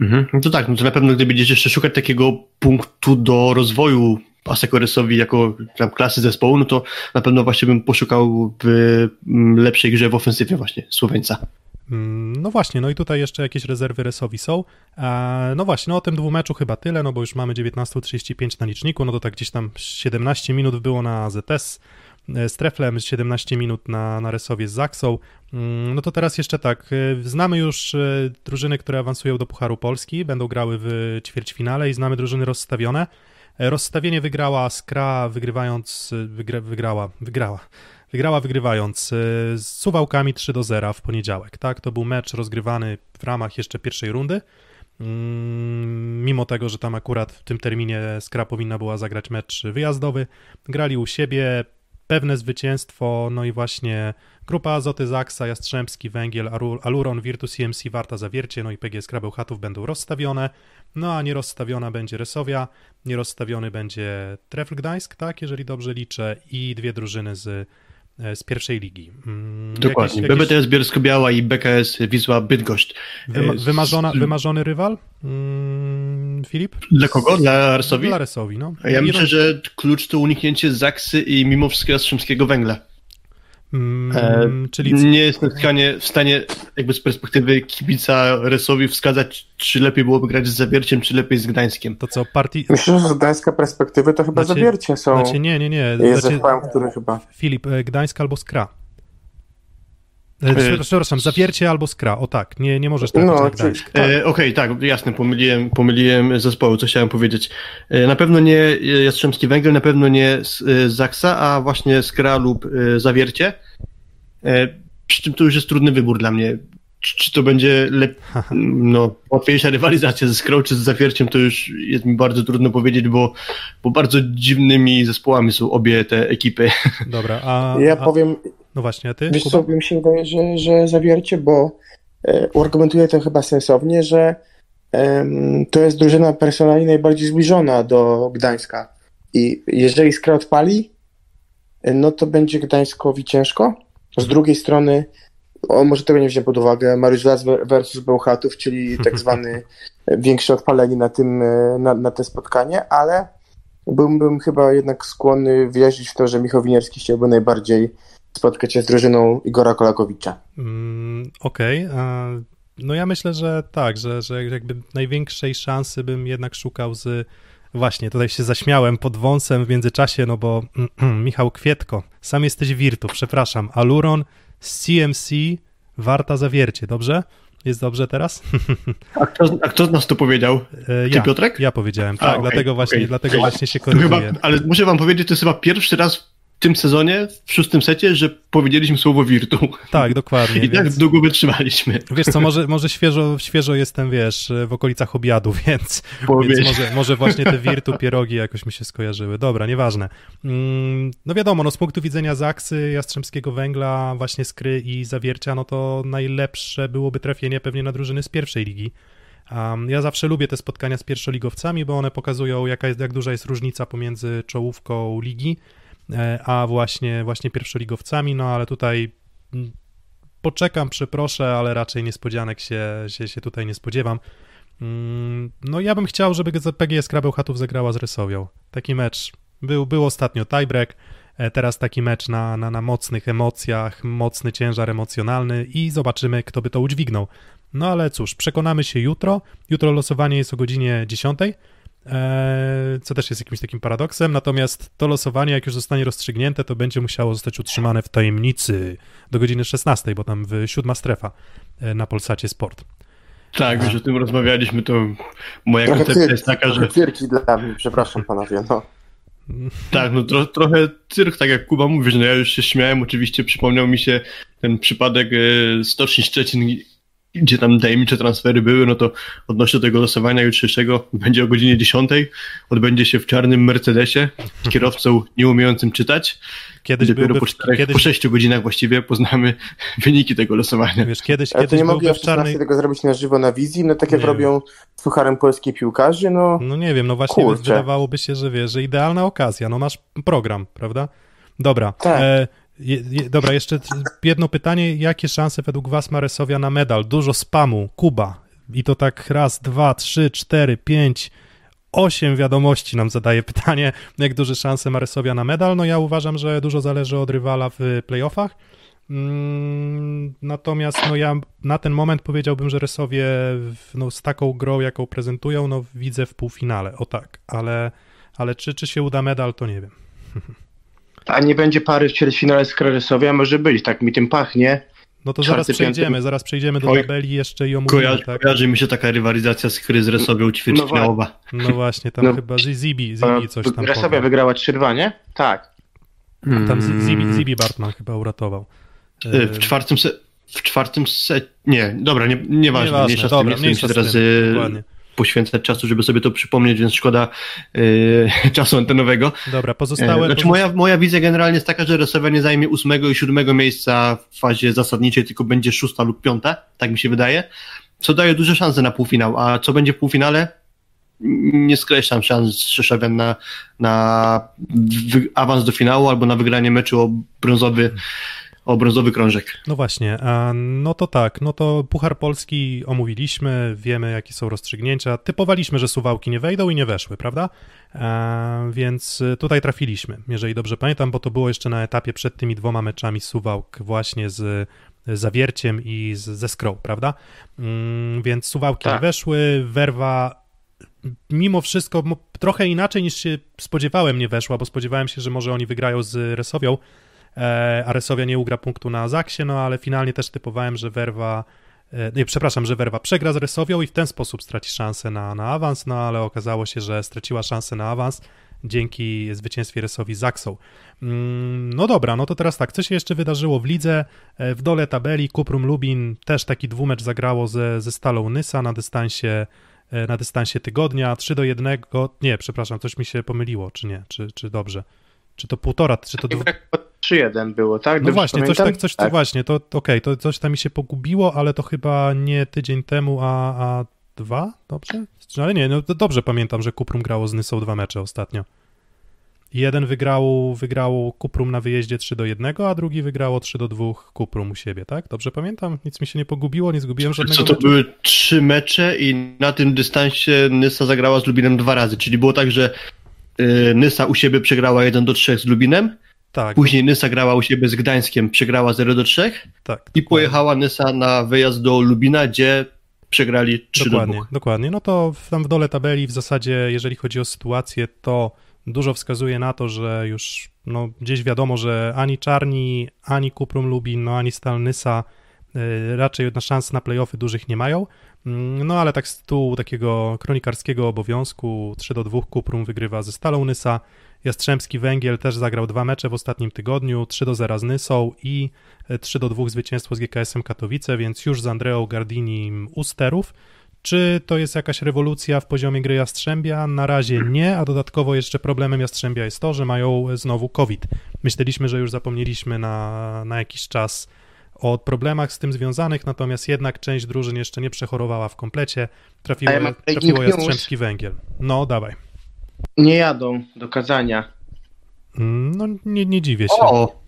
Mhm. No to tak, no to na pewno gdy będziesz jeszcze szukać takiego punktu do rozwoju Asekoresowi jako tam klasy zespołu, no to na pewno właśnie bym poszukał w mm, lepszej grze w ofensywie właśnie Słoweńca. Mm, No właśnie, no i tutaj jeszcze jakieś rezerwy Resowi są. No właśnie, no o tym dwumeczu chyba tyle, no bo już mamy 19.35 na liczniku, no to tak gdzieś tam 17 minut było na ZS e, z Treflem, 17 minut na, na Resowie z Zaksą. Mm, No to teraz jeszcze tak, e, znamy już e, drużyny, które awansują do Pucharu Polski, będą grały w ćwierćfinale i znamy drużyny rozstawione. Rozstawienie wygrała Skra, wygrywając, wygra, wygrała, wygrała, wygrała wygrywając e, z Suwałkami 3 do 0 w poniedziałek, tak? To był mecz rozgrywany w ramach jeszcze pierwszej rundy. Mm, Mimo tego, że tam akurat w tym terminie Skra powinna była zagrać mecz wyjazdowy, grali u siebie, pewne zwycięstwo, no i właśnie grupa Azoty Zaksa, Jastrzębski, Węgiel, Aluron, Virtus CMC, Warta Zawiercie, no i PGS Krabełchatów będą rozstawione, no a nierozstawiona będzie Resowia, nierozstawiony będzie Trefl Gdańsk, tak, jeżeli dobrze liczę, i dwie drużyny z, z pierwszej ligi. Mm, Dokładnie. BBTS Bielsko-Biała i BKS Wisła Bydgoszcz. wyma- E, wymarzona, wymarzony rywal? Mm, Filip? Dla kogo? Dla Arsowi? Dla Resowi, no. Ja I myślę, że klucz to uniknięcie Zaksy i mimo wszystko Jastrzębskiego Węgla. Mm, E, czyli Nie jestem w stanie, w stanie jakby z perspektywy kibica Resowi wskazać, czy lepiej byłoby grać z Zawierciem, czy lepiej z Gdańskiem. to co, partii... Myślę, że z gdańska perspektywy to chyba Znaczy- zawiercie są. Znaczy nie, nie, nie. jest Znaczy, zespołem, który chyba. Filip, e, Gdańsk albo Skra. E, prze- Przepraszam, Zawiercie albo Skra, o tak, nie, nie możesz trafić No, na czy, Gdańsk. E, Okej, tak, jasne, pomyliłem, pomyliłem zespołu, co chciałem powiedzieć. E, na pewno nie e, Jastrzębski Węgiel, na pewno nie e, Zaksa, a właśnie Skra lub e, Zawiercie. E, przy czym to już jest trudny wybór dla mnie. Czy, czy to będzie lep... no, łatwiejsza rywalizacja ze Skrą czy z Zawierciem, to już jest mi bardzo trudno powiedzieć, bo, bo bardzo dziwnymi zespołami są obie te ekipy. Dobra, a, Ja a powiem, no właśnie, a ty? wiesz co, mi się wydaje, że, że zawiercie, bo e, uargumentuję to chyba sensownie, że em, to jest drużyna personalnie najbardziej zbliżona do Gdańska. I jeżeli Skra odpali, e, no to będzie Gdańskowi ciężko. Z drugiej strony, o, może tego nie wziąłem pod uwagę, Mariusz Las versus Bełchatów, czyli tak zwany większe odpalenie na, tym, e, na, na te spotkanie, ale byłbym chyba jednak skłonny wierzyć w to, że Michał Winierski chciałby najbardziej spotkać się z drużyną Igora Kolakowicza. Mm, Okej, a no ja myślę, że tak, że, że jakby największej szansy bym jednak szukał z... Właśnie, tutaj się zaśmiałem pod wąsem w międzyczasie, no bo Michał Kwietko, sam jesteś Wirtu, przepraszam, Aluron, CMC, Warta Zawiercie, dobrze? Jest dobrze teraz? A kto, a kto z nas to powiedział? E, Ty, ja, Piotrek? Ja powiedziałem, A, tak, okej, dlatego, właśnie, okej. dlatego właśnie się To chyba, koryguję. ale muszę wam powiedzieć, to jest chyba pierwszy raz tym sezonie, w szóstym secie, że powiedzieliśmy słowo wirtu. Tak, dokładnie. I tak więc... długo wytrzymaliśmy. Wiesz co, może, może świeżo, świeżo jestem, wiesz, w okolicach obiadu, więc, więc może, może właśnie te wirtu, pierogi jakoś mi się skojarzyły. Dobra, nieważne. Mm, No wiadomo, no z punktu widzenia Zaksy, Jastrzębskiego Węgla, właśnie Skry i Zawiercia, no to najlepsze byłoby trafienie pewnie na drużyny z pierwszej ligi. Um, ja zawsze lubię te spotkania z pierwszoligowcami, bo one pokazują, jaka jest, jak duża jest różnica pomiędzy czołówką ligi, a właśnie, właśnie pierwszoligowcami, no ale tutaj poczekam, przeproszę, ale raczej niespodzianek się, się, się tutaj nie spodziewam. Mm, No ja bym chciał, żeby PGS Krabełchatów zagrała z Resowią. Taki mecz. Był, był ostatnio tiebreak, e, teraz taki mecz na, na, na mocnych emocjach, mocny ciężar emocjonalny i zobaczymy, kto by to udźwignął. No ale cóż, przekonamy się jutro. Jutro losowanie jest o godzinie 10, e, co też jest jakimś takim paradoksem, natomiast to losowanie, jak już zostanie rozstrzygnięte, to będzie musiało zostać utrzymane w tajemnicy do godziny 16, bo tam w siódma strefa e, na Polsacie Sport. Tak, już o tym rozmawialiśmy, to moja Trochę koncepcja jest taka, że cyrki dla mnie, przepraszam panowie. No. tak, no tro, trochę cyrk, tak jak Kuba mówi, że no ja już się śmiałem, oczywiście przypomniał mi się ten przypadek e, Stoczni Szczecin, gdzie tam tajemnicze transfery były, no to odnośnie tego losowania jutrzejszego będzie o godzinie 10, odbędzie się w czarnym Mercedesie, z kierowcą nieumiejącym czytać. Kiedyś Dopiero byłby po, czterech, kiedyś, po sześciu godzinach właściwie poznamy wyniki tego losowania. wiesz, kiedyś, Ale to kiedyś nie mogli w 16 czarnej... tego zrobić na żywo na wizji, no tak jak Nie robią z Pucharem Polskiej Piłkarzy, no No nie wiem, no właśnie Kurczę. wydawałoby się, że wiesz, że idealna okazja, no masz program, prawda? Dobra, Tak. e, Je, je, dobra, jeszcze jedno pytanie. Jakie szanse według Was ma Resowia na medal? Dużo spamu. Kuba. I to tak raz, dwa, trzy, cztery, pięć, osiem wiadomości nam zadaje pytanie, jak duże szanse ma Resowia na medal. No ja uważam, że dużo zależy od rywala w playoffach. Mm, natomiast no ja na ten moment powiedziałbym, że Resowie no, z taką grą, jaką prezentują, no widzę w półfinale, o tak, ale, ale czy, czy się uda medal, to nie wiem. A nie będzie pary w ćwierćfinale z Kresowia? Może być, tak mi tym pachnie. No to zaraz przejdziemy, piąty... zaraz przejdziemy do tabeli jeszcze i omówimy. Kojarzy, tak? kojarzy mi się taka rywalizacja z Kryz Resowią ćwierćfinałowa. No, no właśnie, tam no, chyba Zibi, Zibi coś tam Resowia wygrała 3-2, nie? Tak. Tam Zibi, Zibi Bartman chyba uratował. Y, w czwartym se... W czwartym se... Nie, dobra, nie, nieważne. Nieważne, mniejsza dobra, nie chcę teraz tym, poświęcać czasu, żeby sobie to przypomnieć, więc szkoda yy, czasu antenowego. Dobra, pozostałe... Znaczy moja, moja wizja generalnie jest taka, że Resowia nie zajmie ósmego i siódmego miejsca w fazie zasadniczej, tylko będzie szósta lub piąta, tak mi się wydaje, co daje duże szanse na półfinał, a co będzie w półfinale? Nie skreślam szans Rzeszowian na, na awans do finału albo na wygranie meczu o brązowy o brązowy krążek. No właśnie, no to tak, no to Puchar Polski omówiliśmy, wiemy jakie są rozstrzygnięcia, typowaliśmy, że Suwałki nie wejdą i nie weszły, prawda? Więc tutaj trafiliśmy, jeżeli dobrze pamiętam, bo to było jeszcze na etapie przed tymi dwoma meczami Suwałk właśnie z Zawierciem i z, ze Skrą, prawda? Mm, więc Suwałki tak. nie weszły, Werwa mimo wszystko trochę inaczej niż się spodziewałem nie weszła, bo spodziewałem się, że może oni wygrają z Resowią, Aresowia nie ugra punktu na Zaksie, no ale finalnie też typowałem, że Werwa e, nie, przepraszam, że Werwa przegra z Resowią i w ten sposób straci szansę na, na awans, no ale okazało się, że straciła szansę na awans dzięki zwycięstwie Resowi z Zaksą. Mm, no dobra, no to teraz tak, co się jeszcze wydarzyło w lidze? E, w dole tabeli Kuprum Lubin też taki dwumecz zagrało ze, ze Stalą Nysa na dystansie na dystansie tygodnia, 3 do 1, nie, przepraszam, coś mi się pomyliło, czy nie, czy, czy dobrze, czy to półtora, czy to... Dwu... 3-1 było, tak? No właśnie, coś tak, coś tak. właśnie, to okej, okay, to coś tam mi się pogubiło, ale to chyba nie tydzień temu, a, a dwa, dobrze? Ale nie, no dobrze pamiętam, że Kuprum grało z Nysą dwa mecze ostatnio. Jeden wygrał, wygrał Kuprum na wyjeździe 3 do 1, a drugi wygrało 3 do 2 Kuprum u siebie, tak? Dobrze pamiętam? Nic mi się nie pogubiło, nie zgubiłem żadnego Co to meczu. były trzy mecze i na tym dystansie Nysa zagrała z Lubinem dwa razy, czyli było tak, że y, Nysa u siebie przegrała 1 do 3 z Lubinem, tak. Później Nysa grała u siebie z Gdańskiem, przegrała 0 do 3 tak, i pojechała Nysa na wyjazd do Lubina, gdzie przegrali 3 dokładnie, do 2. Dokładnie, no to tam w dole tabeli w zasadzie, jeżeli chodzi o sytuację, to dużo wskazuje na to, że już no, gdzieś wiadomo, że ani Czarni, ani Kuprum Lubin, no ani Stal Nysa y, raczej na szans na playoffy dużych nie mają. Mm, no ale tak z tu takiego kronikarskiego obowiązku 3 do 2 Kuprum wygrywa ze Stalą Nysa, Jastrzębski Węgiel też zagrał dwa mecze w ostatnim tygodniu, 3 do 0 z Nysą i 3 do 2 zwycięstwo z GKS-em Katowice, więc już z Andreą Gardini u sterów. Czy to jest jakaś rewolucja w poziomie gry Jastrzębia? Na razie nie, a dodatkowo jeszcze problemem Jastrzębia jest to, że mają znowu COVID. Myśleliśmy, że już zapomnieliśmy na, na jakiś czas o problemach z tym związanych, natomiast jednak część drużyn jeszcze nie przechorowała w komplecie. Trafiło, trafiło Jastrzębski Węgiel. No, dawaj nie jadą do Kazania. Mm, no nie, nie dziwię się. O!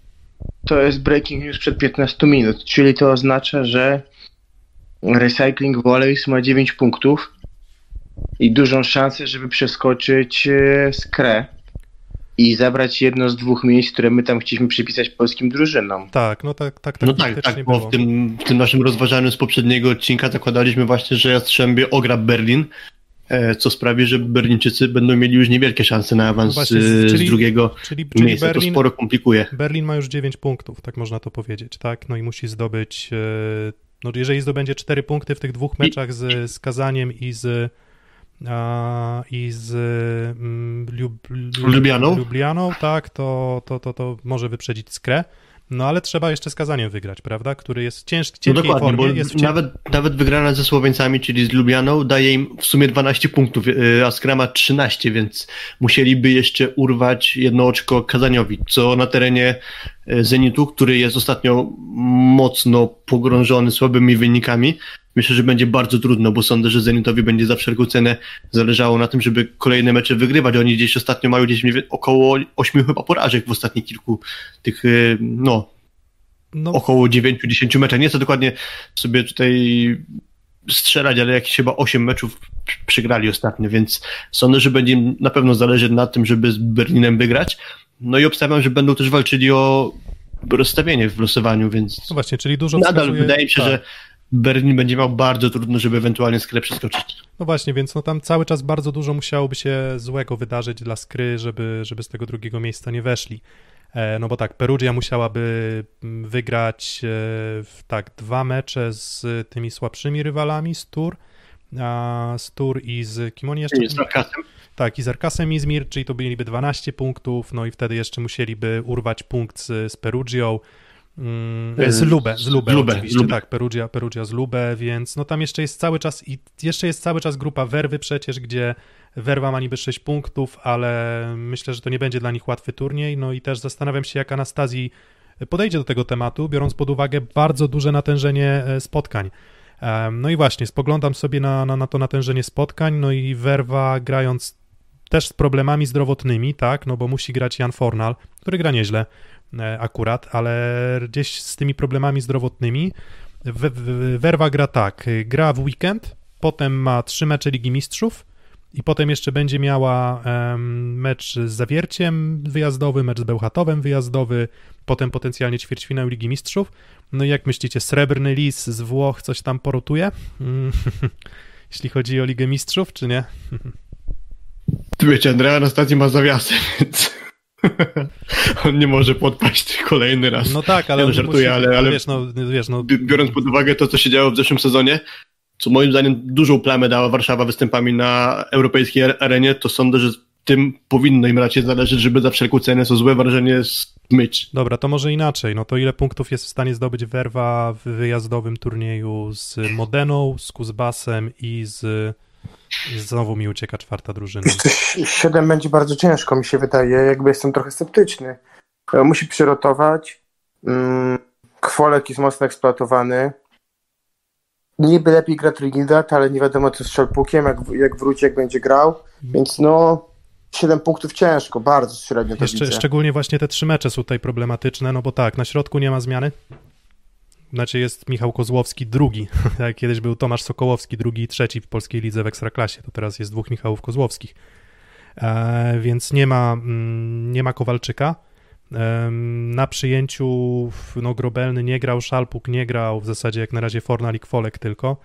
To jest breaking news przed 15 minut, czyli to oznacza, że Recycling Volleys ma 9 punktów i dużą szansę, żeby przeskoczyć e, skrę i zabrać jedno z dwóch miejsc, które my tam chcieliśmy przypisać polskim drużynom. Tak, no tak, tak, tak. No tak, tak bo w tym, w tym naszym rozważaniu z poprzedniego odcinka zakładaliśmy właśnie, że Jastrzębie ogra Berlin, E, co sprawi, że Berlińczycy będą mieli już niewielkie szanse na awans no właśnie, z, czyli, drugiego czyli, czyli miejsca. Berlin, to sporo komplikuje. Berlin ma już 9 punktów, tak można to powiedzieć, tak? No i musi zdobyć, e, no jeżeli zdobędzie 4 punkty w tych dwóch meczach z, z Kazaniem i z a, i z mm, Lublianą. Lublianą, tak, to, to, to, to może wyprzedzić Skrę. No ale trzeba jeszcze z Kazaniem wygrać, prawda? Który jest ciężki, no ciężkiej no dokładnie, formie. Bo jest nawet, nawet wygrana ze Słoweńcami, czyli z Lubianą, daje im w sumie 12 punktów, y, a Skra ma 13, więc musieliby jeszcze urwać jedno oczko Kazaniowi, co na terenie y, Zenitu, który jest ostatnio mocno pogrążony słabymi wynikami, myślę, że będzie bardzo trudno, bo sądzę, że Zenitowi będzie za wszelką cenę zależało na tym, żeby kolejne mecze wygrywać. Oni gdzieś ostatnio mają gdzieś około 8 chyba porażek w ostatnich kilku tych, y, no, no. około 9-10 meczach. Nie chcę dokładnie sobie tutaj strzelać, ale jakieś chyba 8 meczów przegrali ostatnio, więc sądzę, że będzie im na pewno zależeć na tym, żeby z Berlinem wygrać. No i obstawiam, że będą też walczyli o rozstawienie w losowaniu, więc. No właśnie, czyli dużo Nadal wskazuje... wydaje mi się, tak. że Berlin będzie miał bardzo trudno, żeby ewentualnie sklep przeskoczyć. No właśnie, więc no tam cały czas bardzo dużo musiałoby się złego wydarzyć dla Skry, żeby, żeby z tego drugiego miejsca nie weszli. E, no bo tak, Perugia musiałaby mm, wygrać e, tak dwa mecze z tymi słabszymi rywalami z Tour, a z Tour i z kim oni jeszcze? I z Arkasem. Tak, i z Arkasem Izmir, czyli to byliby 12 punktów, no i wtedy jeszcze musieliby urwać punkt z, z Perugią, z Lubę, z Lubę, z Lubę oczywiście, z Lubę. tak, Perugia, Perugia z Lubę, więc no tam jeszcze jest cały czas i jeszcze jest cały czas grupa Werwy przecież, gdzie Werwa ma niby 6 punktów, ale myślę, że to nie będzie dla nich łatwy turniej, no i też zastanawiam się, jak Anastazji podejdzie do tego tematu, biorąc pod uwagę bardzo duże natężenie e, spotkań. No i właśnie, spoglądam sobie na, na, na to natężenie spotkań, no i Werwa grając też z problemami zdrowotnymi, tak, no bo musi grać Jan Fornal, który gra nieźle, E, akurat, ale gdzieś z tymi problemami zdrowotnymi. Werwa gra tak, gra w weekend, potem ma trzy mecze Ligi Mistrzów i potem jeszcze będzie miała mecz z Zawierciem wyjazdowy, mecz z Bełchatowem wyjazdowy, potem potencjalnie ćwierćfinał Ligi Mistrzów. No i jak myślicie, Srebrny Lis z Włoch coś tam porotuje? Jeśli chodzi o Ligę Mistrzów, czy nie? Wiecie, Andrea na stacji ma zawiasy, więc... on nie może podpaść kolejny raz. No tak, ale ja żartuję, musi, ale, ale wiesz, no, wiesz, no... biorąc pod uwagę to, co się działo w zeszłym sezonie, co moim zdaniem dużą plamę dała Warszawa występami na europejskiej arenie, to sądzę, że tym powinno im raczej zależeć, żeby za wszelką cenę co złe wrażenie zmyć. Dobra, to może inaczej. No to ile punktów jest w stanie zdobyć Werwa w wyjazdowym turnieju z Modeną, z Kuzbasem i z Znowu mi ucieka czwarta drużyna. Siedem będzie bardzo ciężko, mi się wydaje. Jakby jestem trochę sceptyczny. E, musi przyrotować. Mm, Kwolek jest mocno eksploatowany. Niby lepiej gra Trinidad, ale nie wiadomo co z Szalpukiem, jak, jak wróci, jak będzie grał. Więc no, 7 punktów ciężko, bardzo średnio to Jeszcze, widzę. Szczególnie właśnie te trzy mecze są tutaj problematyczne, no bo tak, na środku nie ma zmiany, znaczy jest Michał Kozłowski drugi, tak kiedyś był Tomasz Sokołowski drugi i trzeci w polskiej lidze w Ekstraklasie, to teraz jest dwóch Michałów Kozłowskich. E, więc nie ma, mm, nie ma Kowalczyka. E, na przyjęciu no, Grobelny nie grał, Szalpuk nie grał, w zasadzie jak na razie Fornal i Kwolek tylko.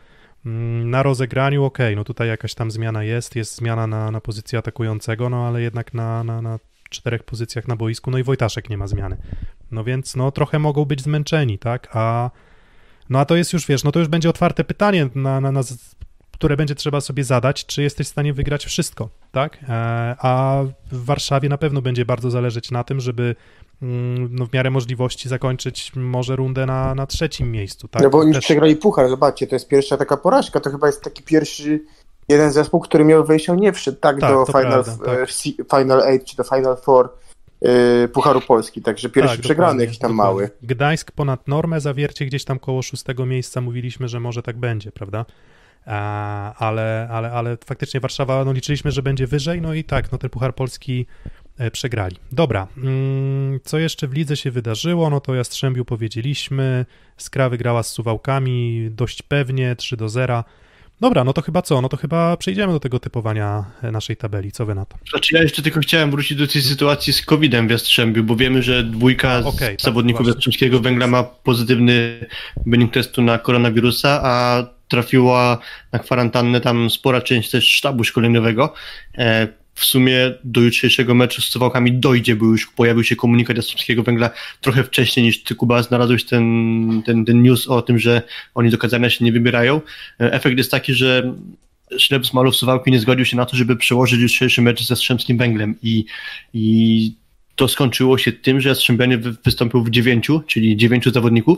Mm, na rozegraniu ok, no tutaj jakaś tam zmiana jest, jest zmiana na, na pozycję atakującego, no ale jednak na, na, na czterech pozycjach na boisku, no i Wojtaszek nie ma zmiany. No więc no trochę mogą być zmęczeni, tak? A no a to jest już, wiesz, no to już będzie otwarte pytanie, na, na, na, które będzie trzeba sobie zadać, czy jesteś w stanie wygrać wszystko, tak? E, a w Warszawie na pewno będzie bardzo zależeć na tym, żeby mm, no, w miarę możliwości zakończyć może rundę na, na trzecim miejscu, tak? No bo oni Też... przegrali puchar, zobaczcie, to jest pierwsza taka porażka, to chyba jest taki pierwszy jeden zespół, który miał wejść, nie wszedł tak, tak do Final, prawda, tak. Final 8 czy do Final 4 yy, Pucharu Polski, także pierwszy tak, przegrany jakiś tam dokładnie. mały. Gdańsk ponad normę, zawiercie gdzieś tam koło szóstego miejsca, mówiliśmy, że może tak będzie, prawda? Ale, ale, ale faktycznie Warszawa, no liczyliśmy, że będzie wyżej, no i tak, no ten Puchar Polski e, przegrali. Dobra, mm, co jeszcze w lidze się wydarzyło? No to Jastrzębiu powiedzieliśmy, Skra wygrała z Suwałkami dość pewnie, 3 do 0. Dobra, no to chyba co? No to chyba przejdziemy do tego typowania e, naszej tabeli. Co wy na to? Znaczy ja jeszcze tylko chciałem wrócić do tej sytuacji z COVID-em w Jastrzębiu, bo wiemy, że dwójka okay, tak, zawodników Jastrzębskiego Węgla ma pozytywny wynik testu na koronawirusa, a trafiła na kwarantannę tam spora część też sztabu szkoleniowego. W sumie do jutrzejszego meczu z Suwałkami dojdzie, bo już pojawił się komunikat Jastrzębskiego Węgla trochę wcześniej niż ty, Kuba, znalazłeś ten, ten, ten news o tym, że oni do Kazania się nie wybierają. E, efekt jest taki, że Ślep Smalów Suwałki nie zgodził się na to, żeby przełożyć jutrzejszy mecz ze Strzemskim Węglem. I, i to skończyło się tym, że Jastrzębianie wystąpił w dziewięciu, czyli dziewięciu zawodników,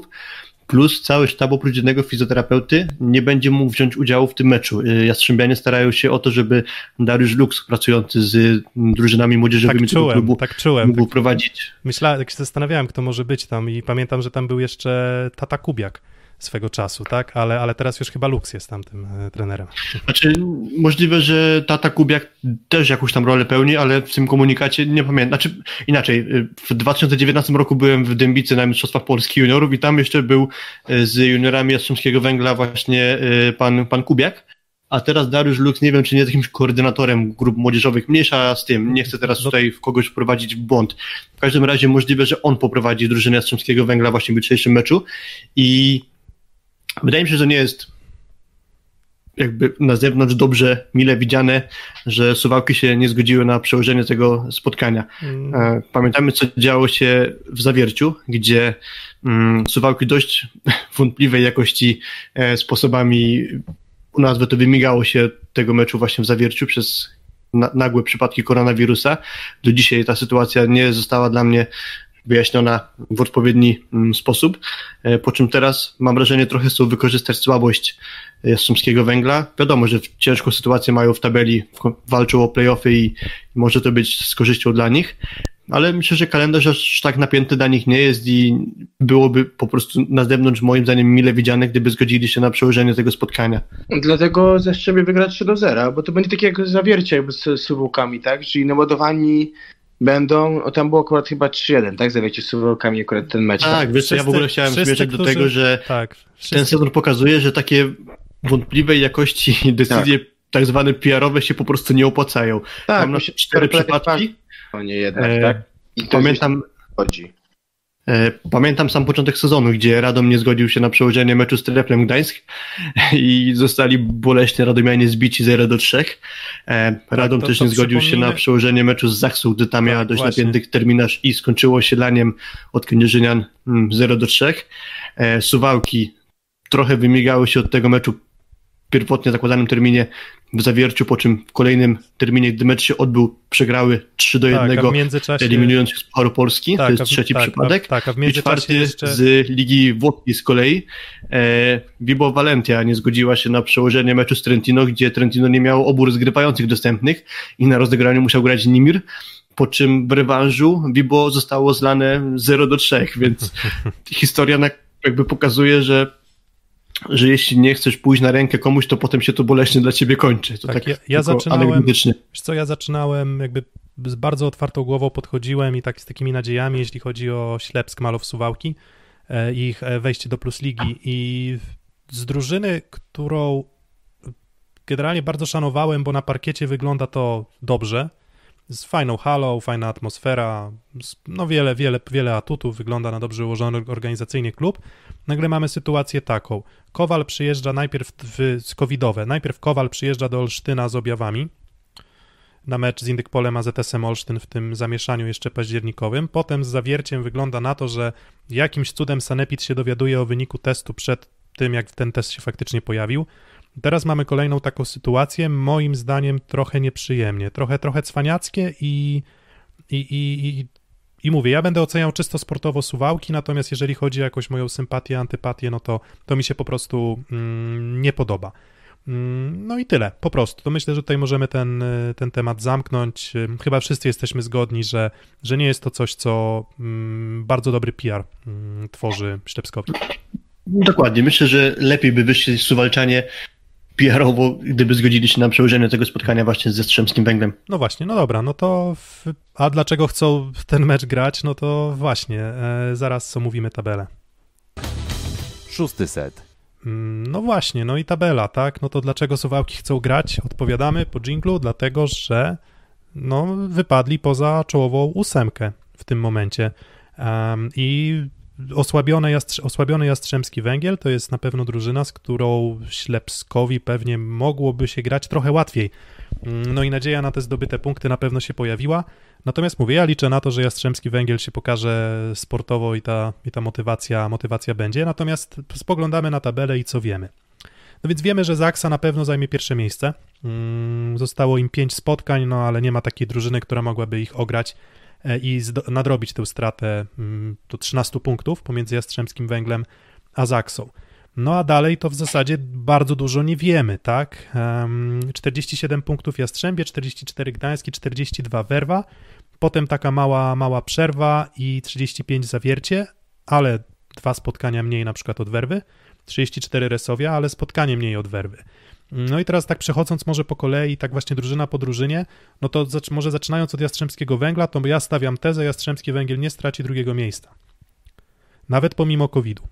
plus cały sztab oprócz jednego fizjoterapeuty nie będzie mógł wziąć udziału w tym meczu. Y, Jastrzębianie starają się o to, żeby Dariusz Lux, pracujący z drużynami młodzieżowymi tak czułem, klubu, tak czułem, mógł tak, prowadzić. Myślałem, jak się zastanawiałem, kto może być tam i pamiętam, że tam był jeszcze Tata Kubiak swego czasu, tak? Ale, ale teraz już chyba Lux jest tam tym e, trenerem. Znaczy, możliwe, że Tata Kubiak też jakąś tam rolę pełni, ale w tym komunikacie nie pamiętam. Znaczy, inaczej, w 2019 roku byłem w Dębicy na Mistrzostwach Polski Juniorów i tam jeszcze był e, z juniorami Jastrzębskiego Węgla właśnie e, pan, pan Kubiak a teraz Dariusz Lux, nie wiem, czy nie jest jakimś koordynatorem grup młodzieżowych, mniejsza z tym, nie chcę teraz no- tutaj kogoś wprowadzić w błąd. W każdym razie możliwe, że on poprowadzi drużynę Jastrzębskiego Węgla właśnie w jutrzejszym meczu i wydaje mi się, że nie jest jakby na zewnątrz dobrze, mile widziane, że Suwałki się nie zgodziły na przełożenie tego spotkania. Mm. E, pamiętamy, co działo się w Zawierciu, gdzie mm, Suwałki dość wątpliwej jakości e, sposobami u nas to wymigało się tego meczu właśnie w zawierciu przez na, nagłe przypadki koronawirusa. Do dzisiaj ta sytuacja nie została dla mnie wyjaśniona w odpowiedni mm, sposób, e, po czym teraz mam wrażenie trochę chcą wykorzystać słabość Jastrzębskiego Węgla. Wiadomo, że ciężką sytuację mają w tabeli, walczą o playoffy i może to być z korzyścią dla nich, ale myślę, że kalendarz aż tak napięty dla nich nie jest i byłoby po prostu na zewnątrz moim zdaniem mile widziane, gdyby zgodzili się na przełożenie tego spotkania. Dlatego zeszczebie wygrać 3 do 0, bo to będzie takie jak zawiercie jakby z suwałkami, tak? Czyli naładowani będą, o tam było akurat chyba 3-1, tak? Zawiercie z suwałkami akurat ten mecz. Tak, wiesz ja w ogóle chciałem zmierzać do tego, że tak, ten sezon pokazuje, że takie wątpliwej jakości decyzje tak, tak zwane PR-owe się po prostu nie opłacają. Tak, Mam na cztery przypadki a nie jednak, e, tak? I pamiętam, chodzi. E, pamiętam sam początek sezonu, gdzie Radom nie zgodził się na przełożenie meczu z Treplem Gdańsk i zostali boleśnie Radomianie zbici 0 do 3. E, Radom tak, też nie zgodził się na przełożenie meczu z Zaksą, gdy tam miała tak, dość właśnie. napięty terminarz i skończyło się laniem od Kędzierzynian 0 mm, do 3. E, Suwałki trochę wymigały się od tego meczu pierwotnie zakładanym terminie w Zawierciu, po czym w kolejnym terminie, gdy mecz się odbył, przegrały 3 do 1, tak, międzyczasie... eliminując z Pucharu Polski, tak, to jest trzeci tak, przypadek. A, tak, a w I czwarty jeszcze... z Ligi Włoskiej z kolei. E, Vibo Valentia nie zgodziła się na przełożenie meczu z Trentino, gdzie Trentino nie miało obu rozgrywających dostępnych i na rozegraniu musiał grać Nimir po czym w rewanżu Vibo zostało zlane 0 do 3, więc historia jakby pokazuje, że że jeśli nie chcesz pójść na rękę komuś, to potem się to boleśnie dla ciebie kończy. To tak, tak ja, ja zaczynałem, wiesz co, ja zaczynałem jakby z bardzo otwartą głową podchodziłem i tak z takimi nadziejami, jeśli chodzi o Ślepsk, Malow, Suwałki, e, ich e, wejście do Plus Ligi i z drużyny, którą generalnie bardzo szanowałem, bo na parkiecie wygląda to dobrze, z fajną halą, fajna atmosfera, no wiele, wiele, wiele atutów, wygląda na dobrze ułożony organizacyjnie klub. Nagle mamy sytuację taką. Kowal przyjeżdża najpierw w, z covidowe, najpierw Kowal przyjeżdża do Olsztyna z objawami na mecz z Indykpolem AZS-em Olsztyn w tym zamieszaniu jeszcze październikowym. Potem z zawierciem wygląda na to, że jakimś cudem Sanepid się dowiaduje o wyniku testu przed tym, jak ten test się faktycznie pojawił. Teraz mamy kolejną taką sytuację, moim zdaniem trochę nieprzyjemnie, trochę, trochę cwaniackie i, i, i, i, i mówię, ja będę oceniał czysto sportowo suwałki, natomiast jeżeli chodzi o jakąś moją sympatię, antypatię, no to, to mi się po prostu mm, nie podoba. Mm, no i tyle, po prostu. To myślę, że tutaj możemy ten, ten temat zamknąć. Chyba wszyscy jesteśmy zgodni, że, że nie jest to coś, co mm, bardzo dobry PR mm, tworzy Ślepskowi. Dokładnie. Myślę, że lepiej by wyszli Suwalczanie PR-owo, gdyby zgodzili się na przełożenie tego spotkania właśnie ze Strzemskim Węglem. No właśnie, no dobra, no to w... a dlaczego chcą ten mecz grać? No to właśnie, e, zaraz omówimy tabelę. Szósty set. Mm, no właśnie, no i tabela, tak? No to dlaczego Suwałki chcą grać? Odpowiadamy po dżinglu, dlatego że no, wypadli poza czołową ósemkę w tym momencie. Um, I osłabiony, jastrz osłabiony Jastrzębski Węgiel to jest na pewno drużyna, z którą Ślepskowi pewnie mogłoby się grać trochę łatwiej. Mm, no i nadzieja na te zdobyte punkty na pewno się pojawiła. Natomiast mówię, ja liczę na to, że Jastrzębski Węgiel się pokaże sportowo i ta, i ta motywacja, motywacja będzie. Natomiast spoglądamy na tabelę i co wiemy. No więc wiemy, że Zaksa na pewno zajmie pierwsze miejsce. Mm, zostało im pięć spotkań, no ale nie ma takiej drużyny, która mogłaby ich ograć i nadrobić tę stratę mm, do 13 punktów pomiędzy Jastrzębskim Węglem a Zaksą. No a dalej to w zasadzie bardzo dużo nie wiemy, tak? 47 punktów Jastrzębie, 44 Gdański, 42 Werwa, potem taka mała, mała przerwa i 35 Zawiercie, ale dwa spotkania mniej na przykład od Werwy. 34 Resowia, ale spotkanie mniej od Werwy. No i teraz tak przechodząc może po kolei, tak właśnie drużyna po drużynie, no to może zaczynając od Jastrzębskiego Węgla, to ja stawiam tezę, Jastrzębski Węgiel nie straci drugiego miejsca. Nawet pomimo COVID-u.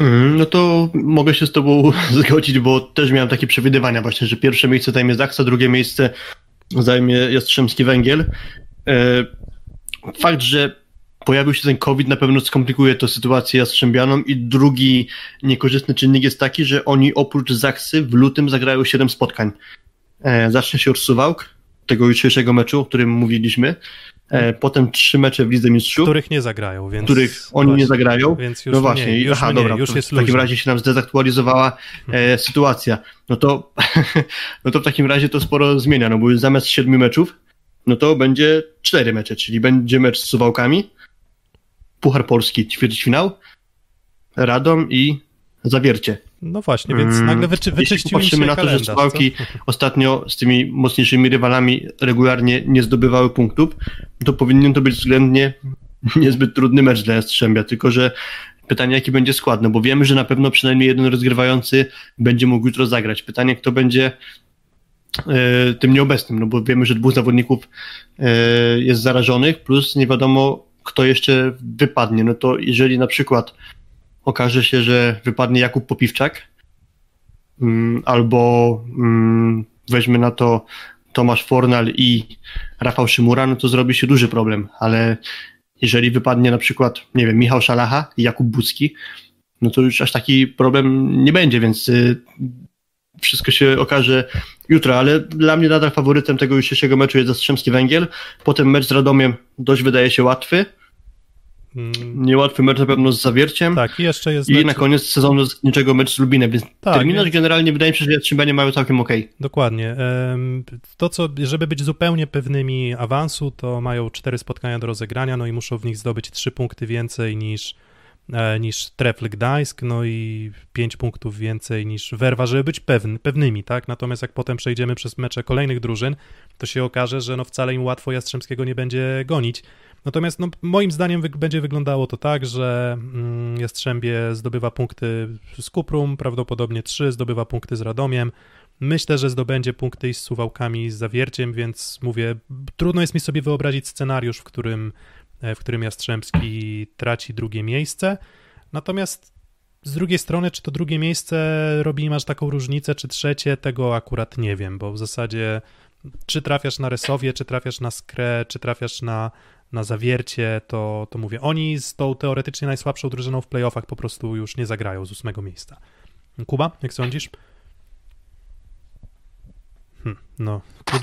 Mm, No to mogę się z tobą zgodzić, bo też miałem takie przewidywania właśnie, że pierwsze miejsce zajmie Zaksa, drugie miejsce zajmie Jastrzębski Węgiel. E, Fakt, że pojawił się ten COVID na pewno skomplikuje to sytuację Jastrzębianom i drugi niekorzystny czynnik jest taki, że oni oprócz Zaksy w lutym zagrają 7 spotkań. E, Zacznie się od Suwałk, tego jutrzejszego meczu, o którym mówiliśmy, E, potem trzy mecze w Lidze Mistrzów, Których nie zagrają, więc... których oni nie właśnie, zagrają. Więc już no właśnie, mniej, już aha, mniej, dobra, już jest w takim luźniej. razie się nam zdezaktualizowała e, sytuacja. No to, no to w takim razie to sporo zmienia, no bo zamiast siedmiu meczów, no to będzie cztery mecze, czyli będzie mecz z Suwałkami, Puchar Polski, ćwierćfinał, Radom i Zawiercie. No właśnie, więc Mm, nagle wyczy, Jeśli wyczyścił popatrzymy na to, że Suwałki ostatnio z tymi mocniejszymi rywalami regularnie nie zdobywały punktów, to powinien to być względnie niezbyt trudny mecz dla Jastrzębia, tylko że pytanie jaki będzie skład, no bo wiemy, że na pewno przynajmniej jeden rozgrywający będzie mógł jutro zagrać. Pytanie kto będzie e, tym nieobecnym, no bo wiemy, że dwóch zawodników e, jest zarażonych, plus nie wiadomo kto jeszcze wypadnie. No to jeżeli na przykład okaże się, że wypadnie Jakub Popiwczak, mm, albo mm, weźmy na to Tomasz Fornal i Rafał Szymura, no to zrobi się duży problem, ale jeżeli wypadnie na przykład, nie wiem, Michał Szalacha i Jakub Bucki, no to już aż taki problem nie będzie, więc y, wszystko się okaże jutro, ale dla mnie nadal faworytem tego jutrzejszego meczu jest Jastrzębski Węgiel, potem mecz z Radomiem dość wydaje się łatwy, Mm, niełatwy mecz na pewno z Zawierciem, Tak, i jeszcze jest i mecz- na koniec sezonu zasadniczego mecz z Lubinem, więc Tak, terminarz więc- generalnie wydaje mi się, że Jastrzębianie mają całkiem okej. Dokładnie. To, co, żeby być zupełnie pewnymi awansu, to mają cztery spotkania do rozegrania, no i muszą w nich zdobyć trzy punkty więcej niż, niż Trefl Gdańsk, no i pięć punktów więcej niż Werwa, żeby być pewny, pewnymi, tak? Natomiast jak potem przejdziemy przez mecze kolejnych drużyn, to się okaże, że no wcale im łatwo Jastrzębskiego nie będzie gonić. Natomiast no, moim zdaniem wy, będzie wyglądało to tak, że mm, Jastrzębie zdobywa punkty z Kuprum, prawdopodobnie trzy, zdobywa punkty z Radomiem, Myślę, że zdobędzie punkty i z Suwałkami, z Zawierciem, więc mówię, trudno jest mi sobie wyobrazić scenariusz, w którym, e, w którym Jastrzębski traci drugie miejsce. Natomiast z drugiej strony, czy to drugie miejsce robi aż taką różnicę, czy trzecie, tego akurat nie wiem, bo w zasadzie czy trafiasz na Resowie, czy trafiasz na Skrę, czy trafiasz na, na Zawiercie, to, to mówię, oni z tą teoretycznie najsłabszą drużyną w playoffach po prostu już nie zagrają z ósmego miejsca. Kuba, jak sądzisz? Hm, no,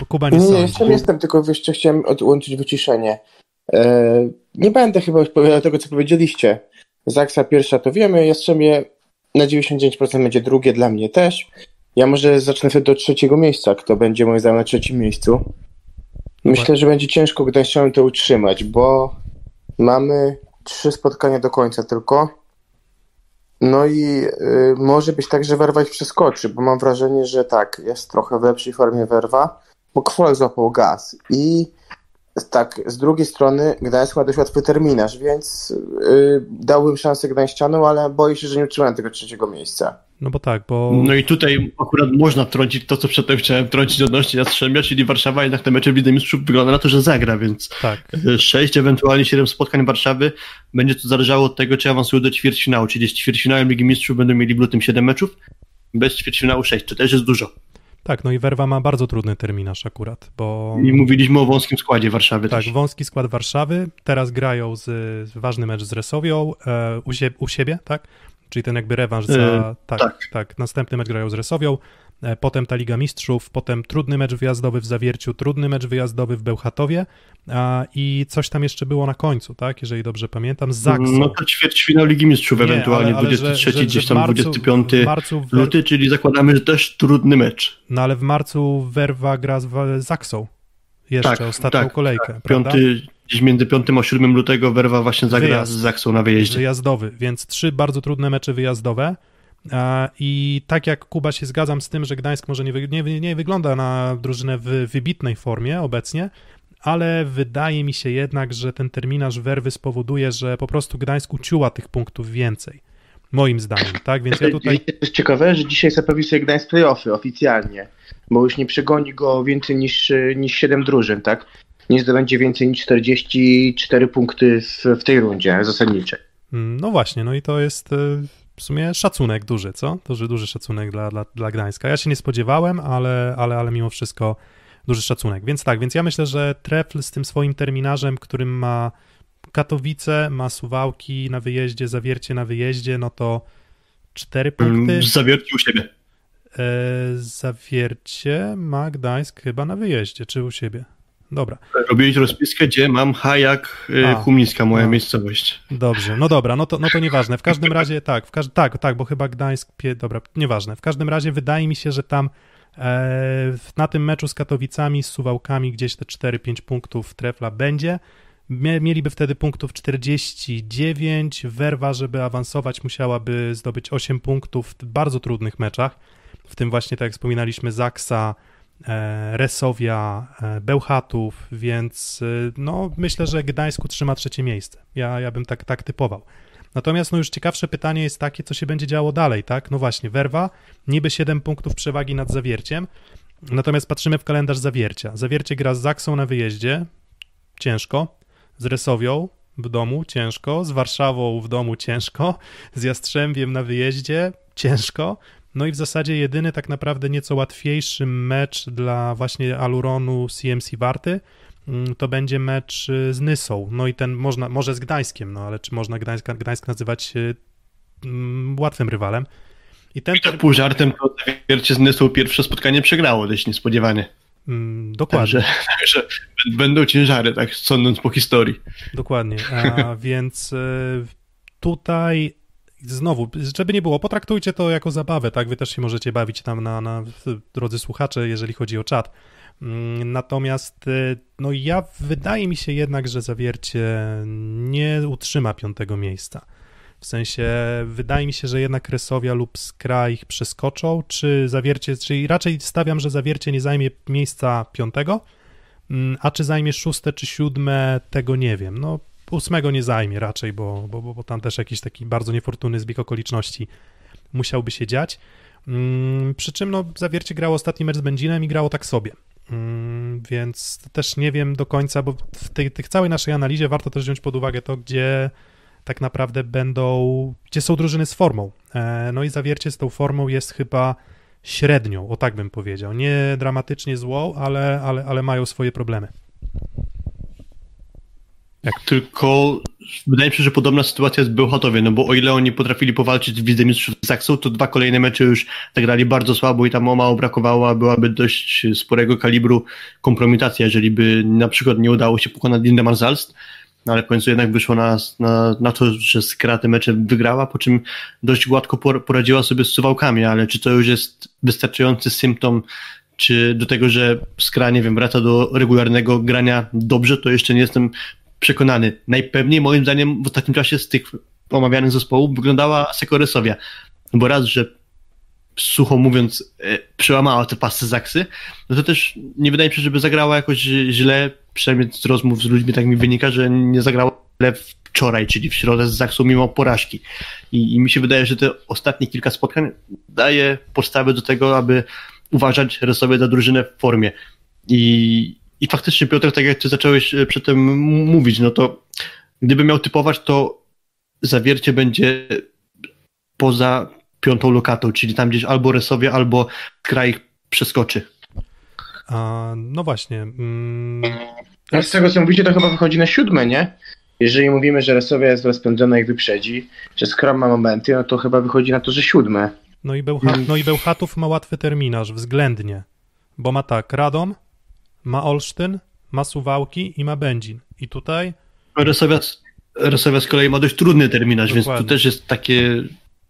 Kuba, nie, Nie, sądzi. jeszcze jestem, tylko jeszcze chciałem odłączyć wyciszenie. E, nie będę chyba odpowiadał tego, co powiedzieliście. Zaksa pierwsza to wiemy, Jastrzębie na 99% będzie drugie, dla mnie też. Ja może zacznę sobie do trzeciego miejsca, kto będzie moim zdaniem na trzecim miejscu. Myślę, że będzie ciężko Gdańszczom to utrzymać, bo mamy trzy spotkania do końca tylko. No i y, może być tak, że Werwa ich przeskoczy, bo mam wrażenie, że tak, jest trochę w lepszej formie Werwa, bo Kwolak złapał gaz. I tak, z drugiej strony Gdańsk ma dość łatwy terminarz, więc y, dałbym szansę Gdańszczanom, ale boję się, że nie utrzymają tego trzeciego miejsca. No bo tak, bo No i tutaj akurat można trącić to, co przedtem chciałem trącić odnośnie Jastrzębia, czyli Warszawa jednak te mecze w Lidze Mistrzów wygląda na to, że zagra, więc tak, 6, ewentualnie 7 spotkań Warszawy będzie to zależało od tego, czy awansują do ćwierćfinału, czyli z ćwierćfinałem Ligi Mistrzów będą mieli w lutym 7 meczów, bez ćwierćfinału 6, to też jest dużo. Tak, no i Werwa ma bardzo trudny terminarz akurat, bo I mówiliśmy o wąskim składzie Warszawy tak, też. wąski skład Warszawy, teraz grają z, z ważny mecz z Resowią e, u, sie, u siebie, tak? Czyli ten jakby rewanż za, E, tak, tak. tak, następny mecz grają z Resowią, e, potem ta Liga Mistrzów, potem trudny mecz wyjazdowy w Zawierciu, trudny mecz wyjazdowy w Bełchatowie i coś tam jeszcze było na końcu, tak? Jeżeli dobrze pamiętam, z Zaksą. No to ćwierćfinał Ligi Mistrzów, Nie, ewentualnie ale- ale 23, że- że- gdzieś tam marcu- 25 w marcu w- luty, czyli zakładamy, że też trudny mecz. No ale w marcu Werwa gra z Zaksą. Jeszcze Tak, ostatnią tak, kolejkę, prawda? Piąty, gdzieś między 5 a 7 lutego Werwa właśnie zagra Wyjazd. z Zaksą na wyjeździe. Wyjazdowy, więc trzy bardzo trudne mecze wyjazdowe. I tak jak Kuba się zgadzam z tym, że Gdańsk może nie, nie, nie wygląda na drużynę w wybitnej formie obecnie, ale wydaje mi się jednak, że ten terminarz werwy spowoduje, że po prostu Gdańsk uciuła tych punktów więcej. Moim zdaniem, tak? Więc ja tutaj... To jest ciekawe, że dzisiaj zapowiedział sobie Gdańsk playoffy oficjalnie, bo już nie przegoni go więcej niż, niż 7 drużyn, tak? Nie zdobędzie więcej niż 44 punkty w, w tej rundzie zasadniczej. Mm, no właśnie, no i to jest y, w sumie szacunek duży, co? Duży, duży szacunek dla, dla, dla Gdańska. Ja się nie spodziewałem, ale, ale, ale mimo wszystko duży szacunek. Więc tak, więc ja myślę, że Trefl z tym swoim terminarzem, którym ma Katowice, ma Suwałki na wyjeździe, Zawiercie na wyjeździe, no to cztery punkty. Mm, Zawiercie u siebie. E, zawiercie ma Gdańsk chyba na wyjeździe, czy u siebie? Dobra. Robiłeś rozpiskę, gdzie mam Hajak, A, Humnicka, moja a. miejscowość. Dobrze, no dobra, no to, no to nieważne. W każdym razie tak, w każ- tak, tak, bo chyba Gdańsk, pie- dobra, nieważne. W każdym razie wydaje mi się, że tam na tym meczu z Katowicami, z Suwałkami gdzieś te 4-5 punktów trefla będzie. Mie- Mieliby wtedy punktów 49. Werwa, żeby awansować, musiałaby zdobyć 8 punktów w bardzo trudnych meczach. W tym właśnie, tak jak wspominaliśmy, Zaksa, e, Resowia, e, Bełchatów, więc e, no, myślę, że Gdańsku trzyma trzecie miejsce. Ja, ja bym tak, tak typował. Natomiast no już ciekawsze pytanie jest takie, co się będzie działo dalej, tak? No właśnie, Werwa, niby 7 punktów przewagi nad Zawierciem, natomiast patrzymy w kalendarz Zawiercia. Zawiercie gra z Zaksą na wyjeździe, ciężko, z Resowią w domu, ciężko, z Warszawą w domu, ciężko, z Jastrzębiem na wyjeździe, ciężko, no i w zasadzie jedyny tak naprawdę nieco łatwiejszy mecz dla właśnie Aluronu CMC Warty to będzie mecz y, z Nysą. No i ten można, może z Gdańskiem, no ale czy można Gdańsk, Gdańsk nazywać y, mm, łatwym rywalem? I ten I tak pół żartem to Zawiercie z Nysą pierwsze spotkanie przegrało dość niespodziewanie. mm, dokładnie. Także, także będą ciężary, tak sądząc po historii. Dokładnie. A więc e, tutaj znowu, żeby nie było, potraktujcie to jako zabawę, tak? Wy też się możecie bawić tam na, na drodzy słuchacze, jeżeli chodzi o czat. Mm, Natomiast e, no ja wydaje mi się jednak, że zawiercie nie utrzyma piątego miejsca. W sensie wydaje mi się, że jednak Resowia lub Skra ich przeskoczą, czy zawiercie, czyli raczej stawiam, że zawiercie nie zajmie miejsca piątego, Mm, A czy zajmie szóste czy siódme, tego nie wiem. No, ósmego nie zajmie raczej, bo, bo, bo- bo tam też jakiś taki bardzo niefortunny zbieg okoliczności musiałby się dziać. Mm, Przy czym no, Zawiercie grało ostatni mecz z Będzinem i grało tak sobie. Mm, Więc też nie wiem do końca, bo w tej, tej całej naszej analizie warto też wziąć pod uwagę to, gdzie tak naprawdę będą, gdzie są drużyny z formą. E, No i Zawiercie z tą formą jest chyba średnią, o tak bym powiedział. Nie dramatycznie złą, ale, ale, ale mają swoje problemy. Tylko wydaje mi się, że podobna sytuacja jest w Bełchatowie, no bo o ile oni potrafili powalczyć w Lidze Mistrzów z Zaksą, to dwa kolejne mecze już zagrali bardzo słabo i tam o mało byłaby dość sporego kalibru kompromitacja, jeżeli by na przykład nie udało się pokonać Lindemann Zalst, no ale w końcu jednak wyszło na, na, na to, że Skra te mecze wygrała, po czym dość gładko por- poradziła sobie z Suwałkami, ale czy to już jest wystarczający symptom czy do tego, że Skra, nie wiem, wraca do regularnego grania dobrze, to jeszcze nie jestem przekonany. Najpewniej moim zdaniem w ostatnim czasie z tych omawianych zespołów wyglądała Sekoresowia. Bo raz, że sucho mówiąc e, przełamała te pasy Zaksy, no to też nie wydaje mi się, żeby zagrała jakoś źle, przynajmniej z rozmów z ludźmi tak mi wynika, że nie zagrała źle wczoraj, czyli w środę z Zaksą mimo porażki. I, I mi się wydaje, że te ostatnie kilka spotkań daje podstawy do tego, aby uważać Resowie za drużynę w formie. I, I faktycznie, Piotr, tak jak ty zacząłeś e, przedtem m- mówić, no to gdyby miał typować, to zawiercie będzie poza piątą lokatą, czyli tam gdzieś albo Resowia, albo kraj przeskoczy. A, no właśnie. Mm, No z tego co mówicie, to chyba wychodzi na siódme, nie? Jeżeli mówimy, że Resowia jest rozpędzona i wyprzedzi, że Skram ma momenty, no to chyba wychodzi na to, że siódme. no, i Bełchat, no i Bełchatów ma łatwy terminarz, względnie. Bo ma tak, Radom, ma Olsztyn, ma Suwałki i ma Będzin. I tutaj Resowia, Resowia z kolei ma dość trudny terminarz, więc Dokładnie. tu też jest takie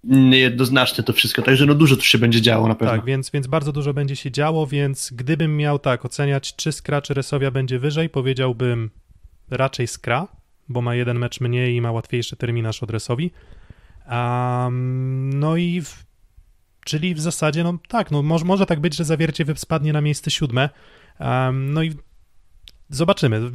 niejednoznaczne to wszystko, także no dużo tu się będzie działo na pewno. Tak, więc, więc bardzo dużo będzie się działo, więc gdybym miał tak oceniać, czy Skra, czy Resowia będzie wyżej, powiedziałbym raczej Skra, bo ma jeden mecz mniej i ma łatwiejszy terminarz od Resowi. Um, no i w, czyli w zasadzie, no tak, no może, może tak być, że zawiercie spadnie na miejsce siódme. Um, no i Zobaczymy.